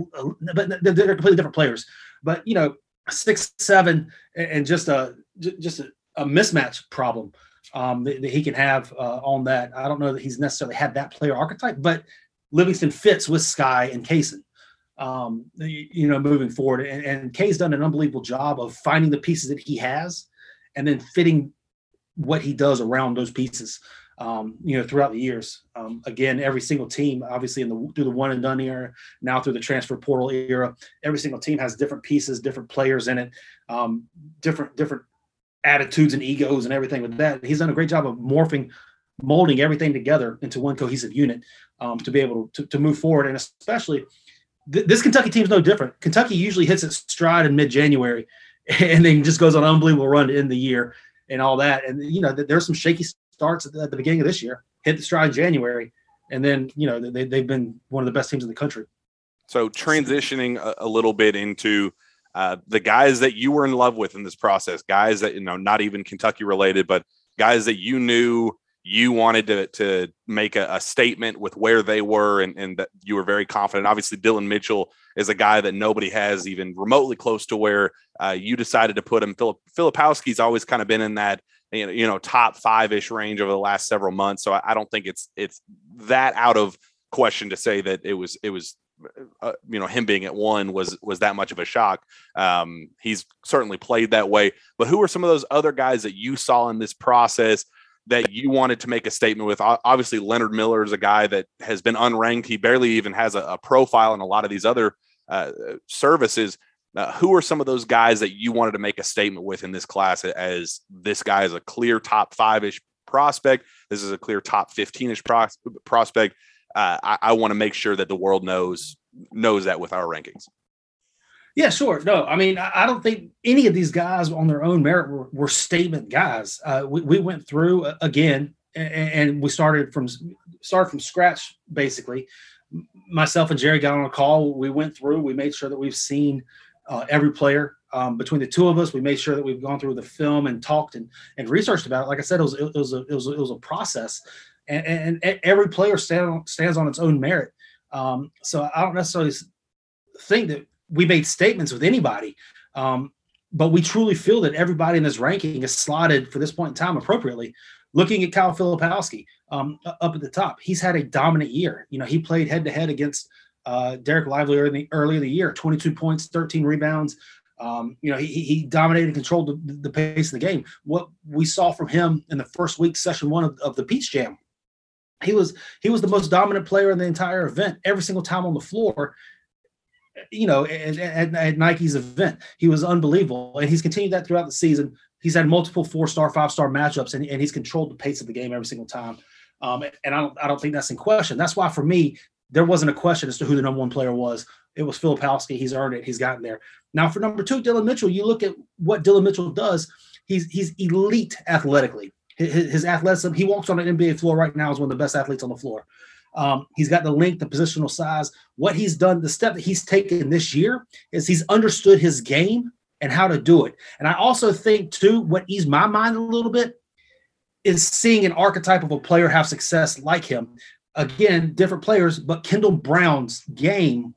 but they're completely different players. But you know, six seven and just a just a, a mismatch problem um, that, that, he can have uh, on that. I don't know that he's necessarily had that player archetype, but Livingston fits with Skyy and Cason. Um, you know, moving forward, and, and Kay's done an unbelievable job of finding the pieces that he has, and then fitting what he does around those pieces um, you know, throughout the years. Um, again, every single team, obviously, in the through the one and done era, now through the transfer portal era, every single team has different pieces, different players in it, um, different different attitudes and egos and everything with that. He's done a great job of morphing, molding everything together into one cohesive unit um, to be able to, to move forward. And especially, th- this Kentucky team is no different. Kentucky usually hits its stride in mid January, and then just goes on an unbelievable run to end the year and all that. And you know, there's some shaky starts at the, at the beginning of this year, hit the stride in January, and then you know they, they've been one of the best teams in the country. So transitioning a, a little bit into uh, the guys that you were in love with in this process, guys that you know not even Kentucky related, but guys that you knew you wanted to to make a, a statement with where they were and, and that you were very confident. Obviously, Dillon Mitchell is a guy that nobody has even remotely close to where uh, you decided to put him. Philip Filipowski's always kind of been in that you know, you know top five ish range over the last several months. So I, I don't think it's it's that out of question to say that it was it was uh, you know him being at one was was that much of a shock. Um, he's certainly played that way. But who are some of those other guys that you saw in this process that you wanted to make a statement with? Obviously, Leonard Miller is a guy that has been unranked. He barely even has a, a profile in a lot of these other uh, services. Uh, who are some of those guys that you wanted to make a statement with in this class as this guy is a clear top five ish prospect? This is a clear top 15 ish pros- prospect uh, I, I want to make sure that the world knows knows that with our rankings. Yeah, sure. No, I mean, I don't think any of these guys on their own merit were, were statement guys. Uh, we, we went through uh, again, and, and, we started from started from scratch basically. Myself and Jerry got on a call. We went through. We made sure that we've seen uh, every player um, between the two of us. We made sure that we've gone through the film and talked and, and researched about it. Like I said, it was it was a, it was a, it was a process and, and every player stand stands on its own merit. Um, so I don't necessarily think that we made statements with anybody, um, but we truly feel that everybody in this ranking is slotted for this point in time appropriately. Looking at Kyle Filipowski um, up at the top, he's had a dominant year. You know, he played head to head against uh, Dereck Lively early, early in the year, 22 points, 13 rebounds. Um, you know, he, he dominated and controlled the, the, pace of the game. What we saw from him in the first week, session one of, of the Peach Jam, he was he was the most dominant player in the entire event every single time on the floor you know at, at, at, nike's event he was unbelievable and he's continued that throughout the season he's had multiple four star five star matchups and, and he's controlled the pace of the game every single time um, and I don't, I don't think that's in question that's why for me there wasn't a question as to who the number one player was it was Filipowski. He's earned it. He's gotten there. Now for number two, Dillon Mitchell, you look at what Dillon Mitchell does. He's he's elite athletically his, his athleticism. He walks on an NBA floor right now as one of the best athletes on the floor. Um, he's got the length, the positional size. What he's done, the step that he's taken this year is he's understood his game and how to do it. And I also think too, what eased my mind a little bit is seeing an archetype of a player have success like him. Again, different players, but Kendall Brown's game,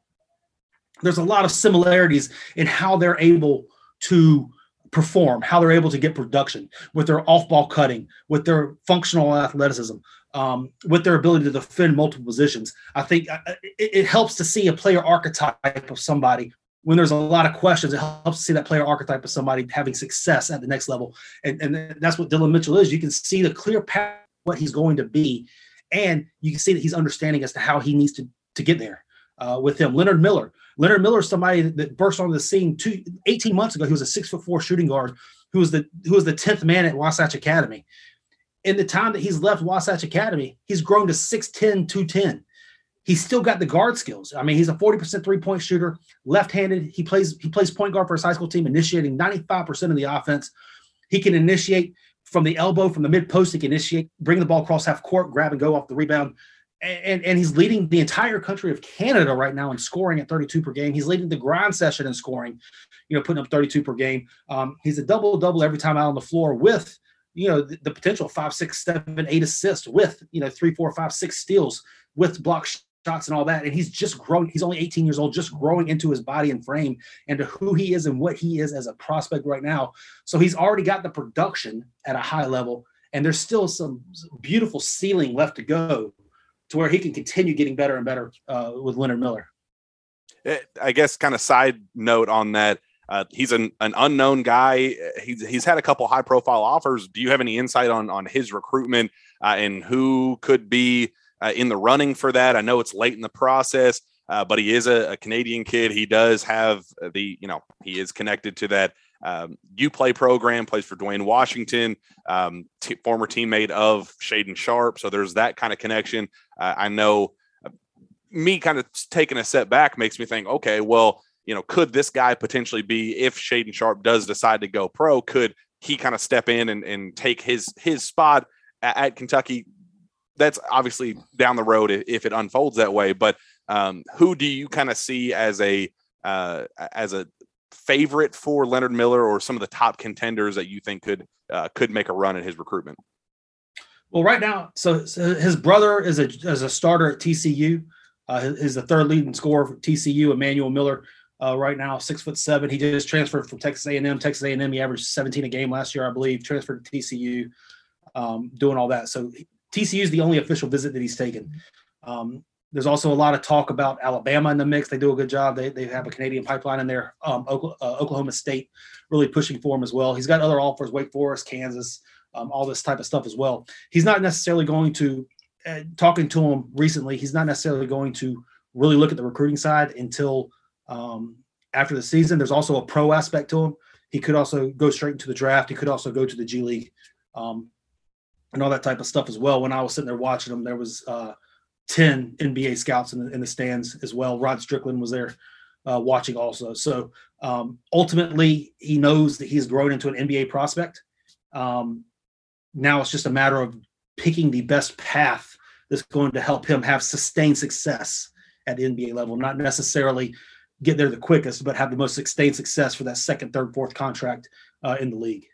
there's a lot of similarities in how they're able to perform, how they're able to get production with their off ball cutting, with their functional athleticism, um, with their ability to defend multiple positions. I think uh, it, it, helps to see a player archetype of somebody when there's a lot of questions. It helps to see that player archetype of somebody having success at the next level. And, and that's what Dillon Mitchell is. You can see the clear path, what he's going to be. And you can see that he's understanding as to how he needs to, to get there uh, with him. Leonard Miller, Leonard Miller is somebody that burst onto the scene two, 18 months ago. He was a six foot four shooting guard who was the who was the 10th man at Wasatch Academy. In the time that he's left Wasatch Academy, he's grown to 6'10, 210. He's still got the guard skills. I mean, he's a 40% three-point shooter, left-handed. He plays, he plays point guard for his high school team, initiating 95% of the offense. He can initiate from the elbow, from the mid post, he can initiate, bring the ball across half court, grab and go off the rebound and, and he's leading the entire country of Canada right now in scoring at 32 per game. He's leading the grind session in scoring, you know, putting up 32 per game. Um, he's a double double every time out on the floor with, you know, the, the, potential five, six, seven, eight assists with, you know, three, four, five, six steals with block shots and all that. And he's just growing. He's only 18 years old, just growing into his body and frame and to who he is and what he is as a prospect right now. So he's already got the production at a high level. And there's still some beautiful ceiling left to go to where he can continue getting better and better uh, with Leonard Miller. Eh, I guess, kind of side note on that. Uh, he's an, an unknown guy. He's, he's had a couple high profile offers. Do you have any insight on, on his recruitment uh, and who could be uh, in the running for that? I know it's late in the process, uh, but he is a, a, Canadian kid. He does have the, you know, he is connected to that um, UPlay program, plays for Dwayne Washington, um, t- former teammate of Shaedon Sharpe. So there's that kind of connection. Uh, I know uh, me kind of taking a step back makes me think, okay, well, you know, could this guy potentially be if Shaedon Sharpe does decide to go pro? Could he kind of step in and, and take his his spot at, at Kentucky? That's obviously down the road if it unfolds that way. But um, who do you kind of see as a uh, as a favorite for Leonard Miller or some of the top contenders that you think could uh, could make a run at his recruitment? Well, right now, so, so his brother is a is a starter at TCU. Uh, is the third leading scorer for TCU, Emmanuel Miller. Uh, right now, six foot seven. He just transferred from Texas A&M. Texas A&M. He averaged 17 a game last year, I believe. Transferred to TCU, um, doing all that. So TCU is the only official visit that he's taken. Um, there's also a lot of talk about Alabama in the mix. They do a good job. They, they have a Canadian pipeline in there. Um, Oklahoma State really pushing for him as well. He's got other offers: Wake Forest, Kansas, um, all this type of stuff as well. He's not necessarily going to. Uh, talking to him recently, he's not necessarily going to really look at the recruiting side until um, after the season. There's also a pro aspect to him. He could also go straight into the draft. He could also go to the G League um, and all that type of stuff as well. When I was sitting there watching him, there was uh, 10 NBA scouts in the, in the stands as well. Rod Strickland was there uh, watching also. So um, ultimately, he knows that he's grown into an NBA prospect. Um, now it's just a matter of picking the best path that's going to help him have sustained success at the NBA level, not necessarily get there the quickest, but have the most sustained success for that second, third, fourth contract uh, in the league.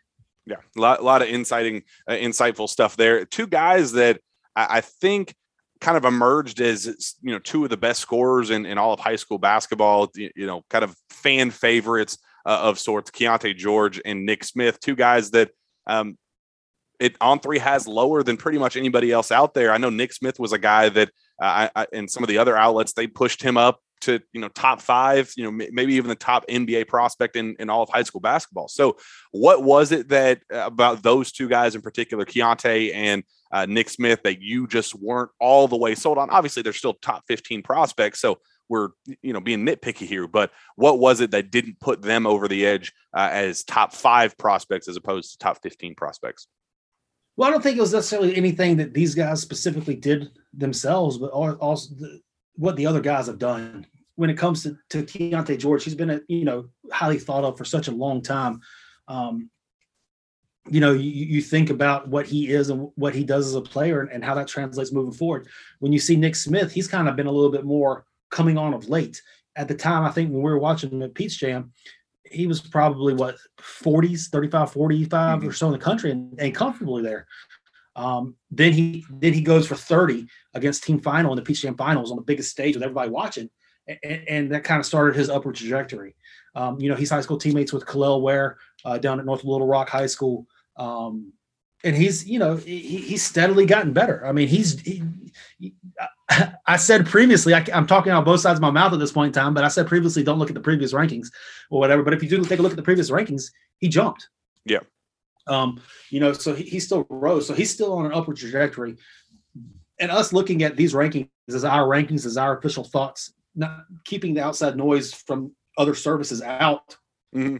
Yeah, a lot, a lot of inciting, uh, insightful stuff there. Two guys that I, I, think kind of emerged as you know two of the best scorers in, in all of high school basketball. You, you know, kind of fan favorites uh, of sorts. Keyonte George and Nick Smith, two guys that um, it on three has lower than pretty much anybody else out there. I know Nick Smith was a guy that uh, I, I, and some of the other outlets they pushed him up to you know top five, you know maybe even the top NBA prospect in, in all of high school basketball. So, what was it that uh, about those two guys in particular, Keyonte and uh, Nick Smith, that you just weren't all the way sold on? Obviously, they're still top fifteen prospects, so we're you know being nitpicky here. But what was it that didn't put them over the edge uh, as top five prospects as opposed to top fifteen prospects? Well, I don't think it was necessarily anything that these guys specifically did themselves, but also the, what the other guys have done when it comes to, to Keyonte George, he's been a, you know highly thought of for such a long time. Um, you know, you, you think about what he is and what he does as a player and, and how that translates moving forward. When you see Nick Smith, he's kind of been a little bit more coming on of late. At the time, I think when we were watching him at Peach Jam, he was probably what 40s, 35, 45 mm-hmm. or so in the country and, and comfortably there. Um, then he then he goes for 30 against team final in the Peach Jam finals on the biggest stage with everybody watching and, and that kind of started his upward trajectory. Um, you know, he's high school teammates with Kel'el Ware uh, down at North Little Rock High School. Um, and he's, you know, he, he's steadily gotten better. I mean, he's, he, he, I said previously, I, am talking on both sides of my mouth at this point in time, but I said previously, don't look at the previous rankings or whatever. But if you do take a look at the previous rankings, he jumped. Yeah. Um, you know, so he, he still rose. So he's still on an upward trajectory. And us looking at these rankings as our rankings, as our official thoughts, not keeping the outside noise from other services out. Mm-hmm.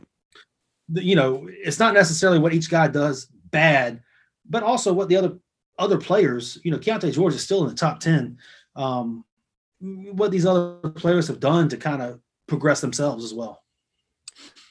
You know, it's not necessarily what each guy does bad, but also what the other other players. You know, Keyonte George is still in the top ten. Um, what these other players have done to kind of progress themselves as well.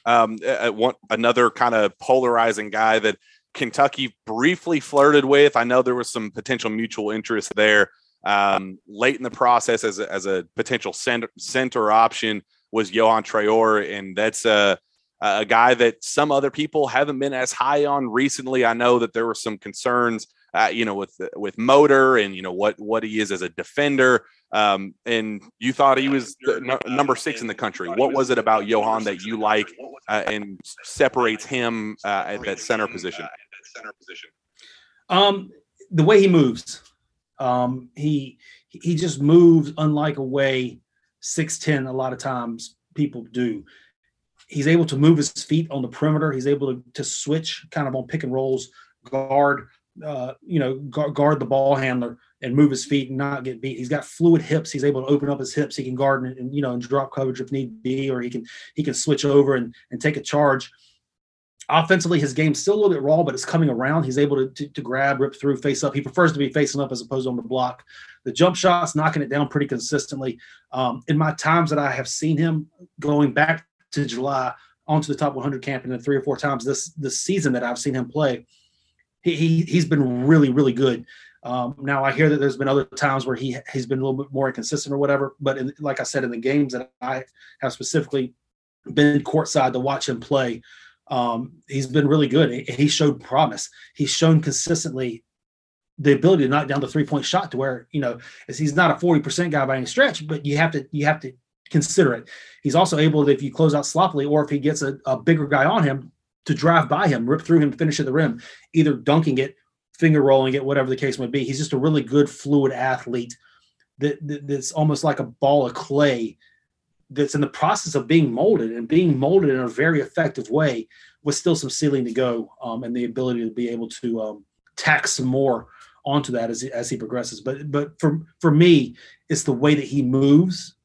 Um, one another kind of polarizing guy that Kentucky briefly flirted with. I know there was some potential mutual interest there um, late in the process as a, as a potential center, center option was Yohan Traore, and that's a, a guy that some other people haven't been as high on recently. I know that there were some concerns, uh, you know, with with motor and you know what what he is as a defender. Um, and you thought he was no, number six in the country. What was it about Yohan that you like uh, and separates him uh, at that center position? Um, the way he moves. Um, he he just moves unlike a way 6'10 a lot of times people do. He's able to move his feet on the perimeter. He's able to, to switch kind of on pick and rolls, guard, uh, you know, guard, guard, the ball handler and move his feet and not get beat. He's got fluid hips. He's able to open up his hips. He can guard and, and you know and drop coverage if need be, or he can he can switch over and and take a charge offensively, his game's still a little bit raw, but it's coming around. He's able to, to, to, grab, rip through, face up. He prefers to be facing up as opposed to on the block. The jump shots, knocking it down pretty consistently. Um, in my times that I have seen him going back to July onto the top 100 camp, and then three or four times this this season that I've seen him play, he, he he's been really really good. Um, now I hear that there's been other times where he he's been a little bit more inconsistent or whatever, but in, like I said, in the games that I have specifically been courtside to watch him play. Um, he's been really good. He showed promise. He's shown consistently the ability to knock down the three point shot to where you know he's not a forty percent guy by any stretch, but you have to you have to consider it. He's also able to, if you close out sloppily, or if he gets a, a bigger guy on him, to drive by him, rip through him, finish at the rim, either dunking it, finger rolling it, whatever the case might be. He's just a really good, fluid athlete that, that that's almost like a ball of clay that's in the process of being molded and being molded in a very effective way with still some ceiling to go um, and the ability to be able to um, tack some more onto that as, as he progresses. But but for for me, it's the way that he moves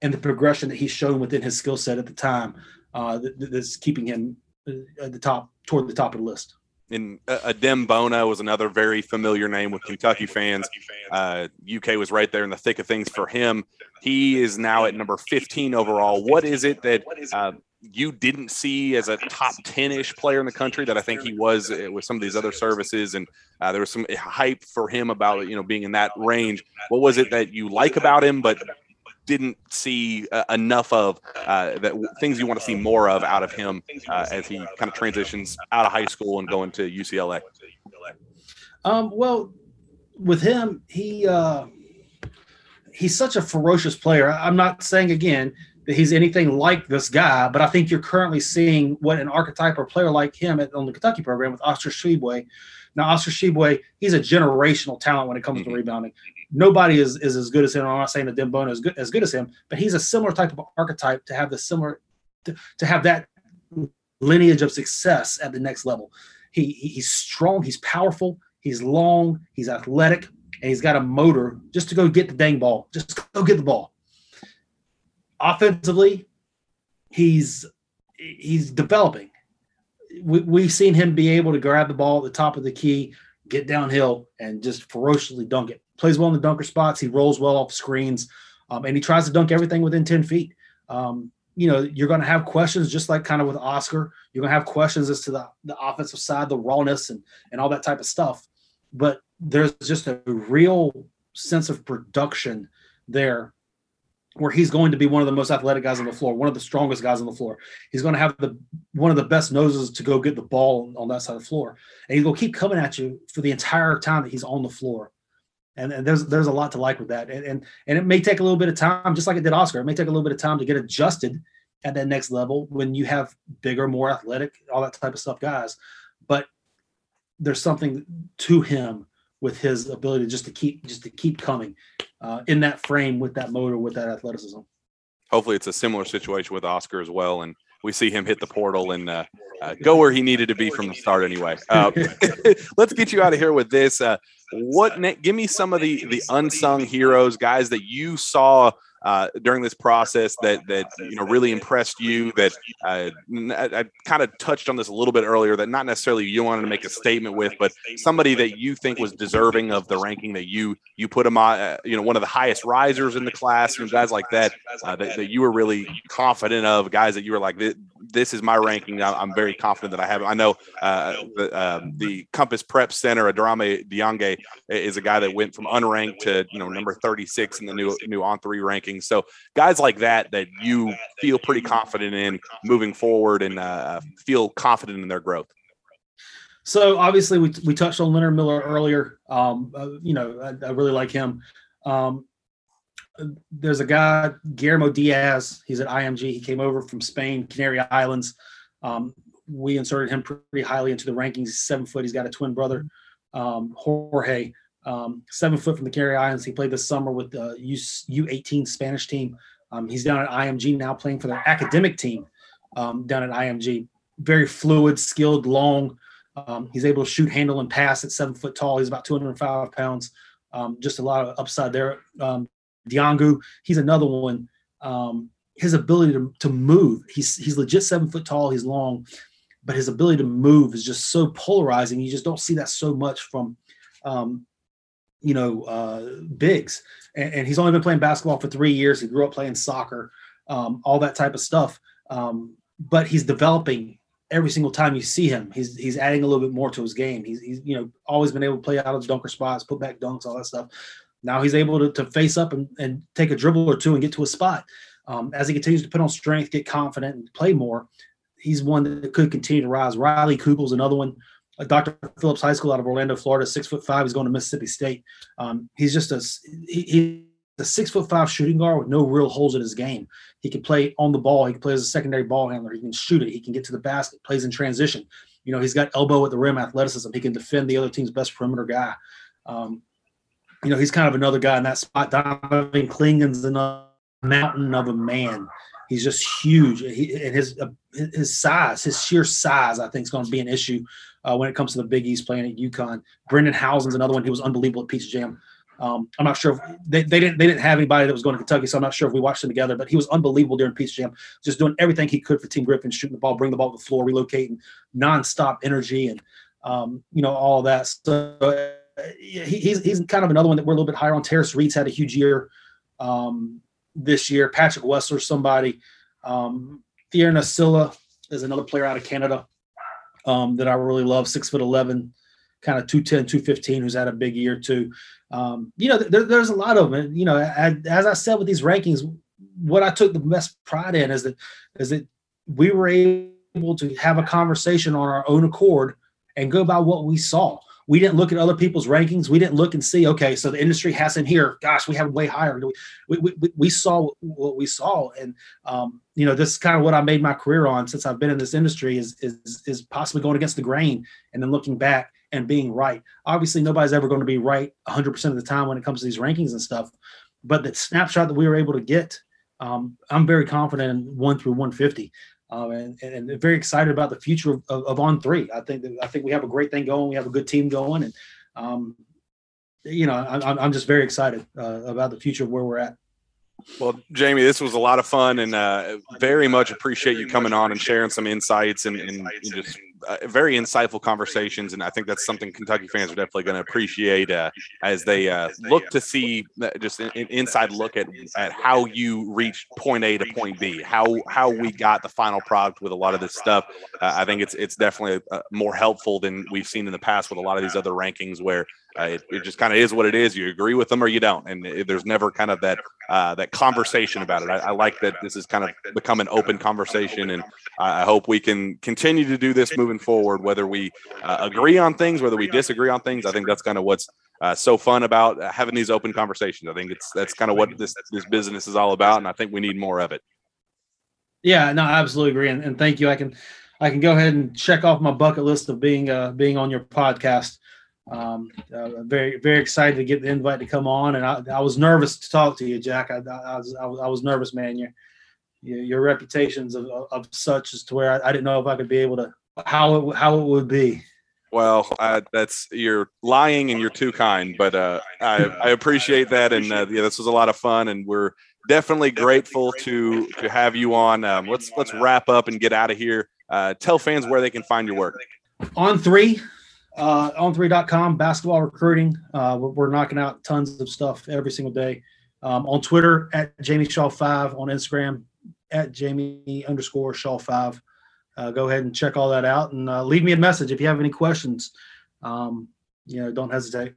and the progression that he's shown within his skill set at the time uh, that, that's keeping him uh, at the top toward the top of the list. And uh, Adem Bona was another very familiar name with Kentucky fans. Uh, UK was right there in the thick of things for him. He is now at number 15 overall. What is it that uh, you didn't see as a top 10-ish player in the country that I think he was uh, with some of these other services and uh, there was some hype for him about you know being in that range. What was it that you like about him but didn't see uh, enough of uh, that things you want to see more of out of him uh, as he kind of transitions out of high school and going to UCLA? Um, well, with him, he uh, he's such a ferocious player. I'm not saying again that he's anything like this guy, but I think you're currently seeing what an archetype or player like him at, on the Kentucky program with Oscar Tshiebwe. Now, Oscar Tshiebwe, he's a generational talent when it comes mm-hmm. to rebounding nobody is, is as good as him. I'm not saying that Adem Bona is good as good as him, but he's a similar type of archetype to have the similar to, to have that lineage of success at the next level. He, he's strong, he's powerful, he's long, he's athletic, and he's got a motor just to go get the dang ball. Just go get the ball. Offensively, he's he's developing. We, we've seen him be able to grab the ball at the top of the key, get downhill, and just ferociously dunk it plays well in the dunker spots. He rolls well off screens, um, and he tries to dunk everything within 10 feet. Um, you know, you're going to have questions just like kind of with Oscar. You're going to have questions as to the, the offensive side, the rawness, and, and all that type of stuff. But there's just a real sense of production there where he's going to be one of the most athletic guys on the floor, one of the strongest guys on the floor. He's going to have the one of the best noses to go get the ball on that side of the floor, and he's going to keep coming at you for the entire time that he's on the floor. And, and, there's there's a lot to like with that. And, and and it may take a little bit of time just like it did oscar. It may take a little bit of time to get adjusted at that next level when you have bigger more athletic all that type of stuff guys. But there's something to him with his ability just to keep just to keep coming uh, in that frame with that motor with that athleticism hopefully it's a similar situation with oscar as well and we see him hit the portal and uh, uh, go where he needed to be from the start anyway. Uh, let's get you out of here with this. Uh, what give me some of the the unsung heroes, guys that you saw uh, during this process that that you know really impressed you? That uh, I, I kind of touched on this a little bit earlier. That not necessarily you wanted to make a statement with, but somebody that you think was deserving of the ranking that you you put him on. Uh, you know, one of the highest risers in the class, and guys like that, uh, that, that you were really confident of. Guys that you were like, this is my ranking. I'm very confident that I have. I know uh, the, uh, the Compass Prep Center, Adarame Diange, is a guy that went from unranked to you know number 36 in the new new on three rankings. So guys like that that you feel pretty confident in moving forward and uh, feel confident in their growth. So obviously we, we touched on Leonard Miller earlier. Um, uh, you know I, I, really like him. Um, there's a guy, Guillermo Diaz. He's at IMG. He came over from Spain, Canary Islands. Um, we inserted him pretty highly into the rankings. He's seven foot. He's got a twin brother, um, Jorge, um, seven foot from the Canary Islands. He played this summer with the U, U18 Spanish team. Um, he's down at IMG now playing for their academic team um, down at IMG. Very fluid, skilled, long. Um, he's able to shoot, handle, and pass at seven foot tall. He's about 205 pounds. just a lot of upside there. Diangu, he's another one. Um, his ability to, to move, he's he's legit seven foot tall, he's long, but his ability to move is just so polarizing. You just don't see that so much from um, you know, uh, bigs. And, and, he's only been playing basketball for three years. He grew up playing soccer, um, all that type of stuff. Um, but he's developing every single time you see him. He's he's adding a little bit more to his game. He's, he's you know always been able to play out of the dunker spots, put back dunks, all that stuff. Now he's able to, to face up and, and take a dribble or two and get to a spot. um, as he continues to put on strength, get confident, and play more, he's one that could continue to rise. Riley Kugel's another one. Uh, Dr. Phillips High School out of Orlando, Florida, six foot five. He's going to Mississippi State. Um, he's just a he, he's a six foot five shooting guard with no real holes in his game. He can play on the ball. He can play as a secondary ball handler. He can shoot it. He can get to the basket. Plays in transition. You know, he's got elbow at the rim athleticism. He can defend the other team's best perimeter guy. Um, you know, he's kind of another guy in that spot. Donovan Clingan's another mountain of a man. He's just huge. He, and his uh, his size, his sheer size, I think is going to be an issue uh, when it comes to the Big East playing at UConn. Brendan Housen's another one. He was unbelievable at Peach Jam. Um, I'm not sure if they, they didn't they didn't have anybody that was going to Kentucky, so I'm not sure if we watched them together. But he was unbelievable during Peach Jam, just doing everything he could for Team Griffin, shooting the ball, bring the ball to the floor, relocating, nonstop energy, and um, you know all that. So he, he's he's kind of another one that we're a little bit higher on. Tarris Reed's had a huge year um, this year. Patrick Wessler, somebody. Um, Thierry Silla is another player out of Canada um, that I really love. Six foot eleven, kind of 210, 215, who's had a big year too. Um, you know, there, there's a lot of them. You know, as I said with these rankings, what I took the best pride in is that is that we were able to have a conversation on our own accord and go by what we saw. We didn't look at other people's rankings. We didn't look and see, okay, so the industry has him here. Gosh, we have way higher. We, we, we, we saw what we saw. And, um, you know, this is kind of what I made my career on since I've been in this industry is, is, is possibly going against the grain and then looking back and being right. Obviously, nobody's ever going to be right 100% of the time when it comes to these rankings and stuff. But the snapshot that we were able to get, um, I'm very confident in one through 150. Um, and, and very excited about the future of, of, of, on three. I think that, I think we have a great thing going. We have a good team going, and um, you know, I, I'm just very excited uh, about the future of where we're at. Well, Jamie, this was a lot of fun, and uh, very much appreciate you coming on and sharing some insights and, and just uh, very insightful conversations. And I think that's something Kentucky fans are definitely going to appreciate uh, as they uh, look to see just an, inside look at, at how you reach point A to point B, how how we got the final product with a lot of this stuff. Uh, I think it's it's definitely uh, more helpful than we've seen in the past with a lot of these other rankings where uh, it, it, just kind of is what it is. You agree with them or you don't, and it, there's never kind of that uh, that conversation about it. I, I, like that this has kind of become an open conversation, and I hope we can continue to do this moving forward. Whether we uh, agree on things, whether we disagree on things, I think that's kind of what's uh, so fun about having these open conversations. I think it's that's kind of what this this business is all about, and I think we need more of it. Yeah, no, I absolutely agree, and, and thank you. I can I can go ahead and check off my bucket list of being uh, being on your podcast. Um, uh, very, very excited to get the invite to come on, and I, I was nervous to talk to you, Jack. I, I, was, I was, I was nervous, man. Your, your, reputations of, of such as to where I, I, didn't know if I could be able to how it, how it would be. Well, that's you're lying and you're too kind, but uh, I, I appreciate that, and uh, yeah, this was a lot of fun, and we're definitely grateful to to have you on. Um, let's let's wrap up and get out of here. Uh, tell fans where they can find your work. On three, uh, on3.com basketball recruiting uh, we're, knocking out tons of stuff every single day. Um, on twitter at jamie shaw 5 on instagram at jamie underscore shaw 5 uh, go ahead and check all that out and uh, leave me a message if you have any questions. Um, you know don't hesitate.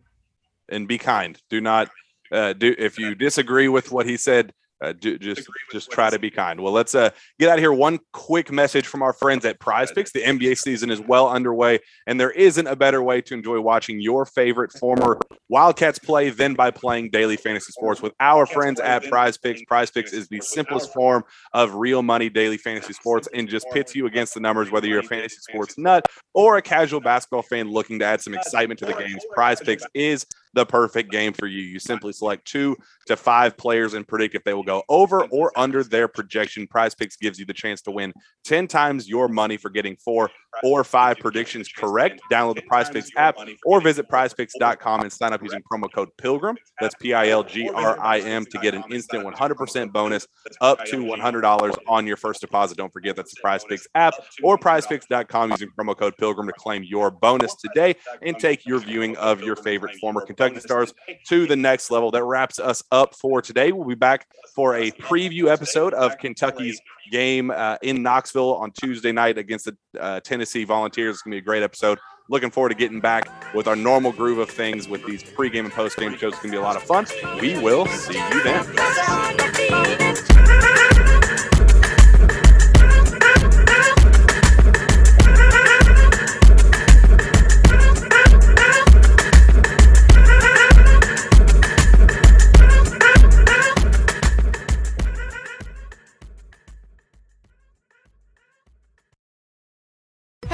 And be kind. Do not uh, do if you disagree with what he said uh, do, just just try to be kind. Well, let's uh, get out of here. One quick message from our friends at Prize Picks. The NBA season is well underway, and there isn't a better way to enjoy watching your favorite former Wildcats play than by playing daily fantasy sports with our friends at Prize Picks. Prize Picks is the simplest form of real money daily fantasy sports and just pits you against the numbers, whether you're a fantasy sports nut or a casual basketball fan looking to add some excitement to the games. Prize Picks is the perfect game for you. You simply select two to five players and predict if they will go over or under their projection. Prize Picks gives you the chance to win 10 times your money for getting four or five predictions correct. Download the Prize Picks app or visit prizepicks.com and sign up using promo code PILGRIM. That's P I L G R I M to get an instant 100% bonus up to $100 on your first deposit. Don't forget that's the Prize Picks app or prizepicks.com using promo code PILGRIM to claim your bonus today and take your viewing of your favorite former Kentucky Stars to the next level. That wraps us up for today. We'll be back for a preview episode of Kentucky's game uh, in Knoxville on Tuesday night against the uh, Tennessee Volunteers. It's going to be a great episode. Looking forward to getting back with our normal groove of things with these pregame and postgame shows. It's going to be a lot of fun. We will see you then.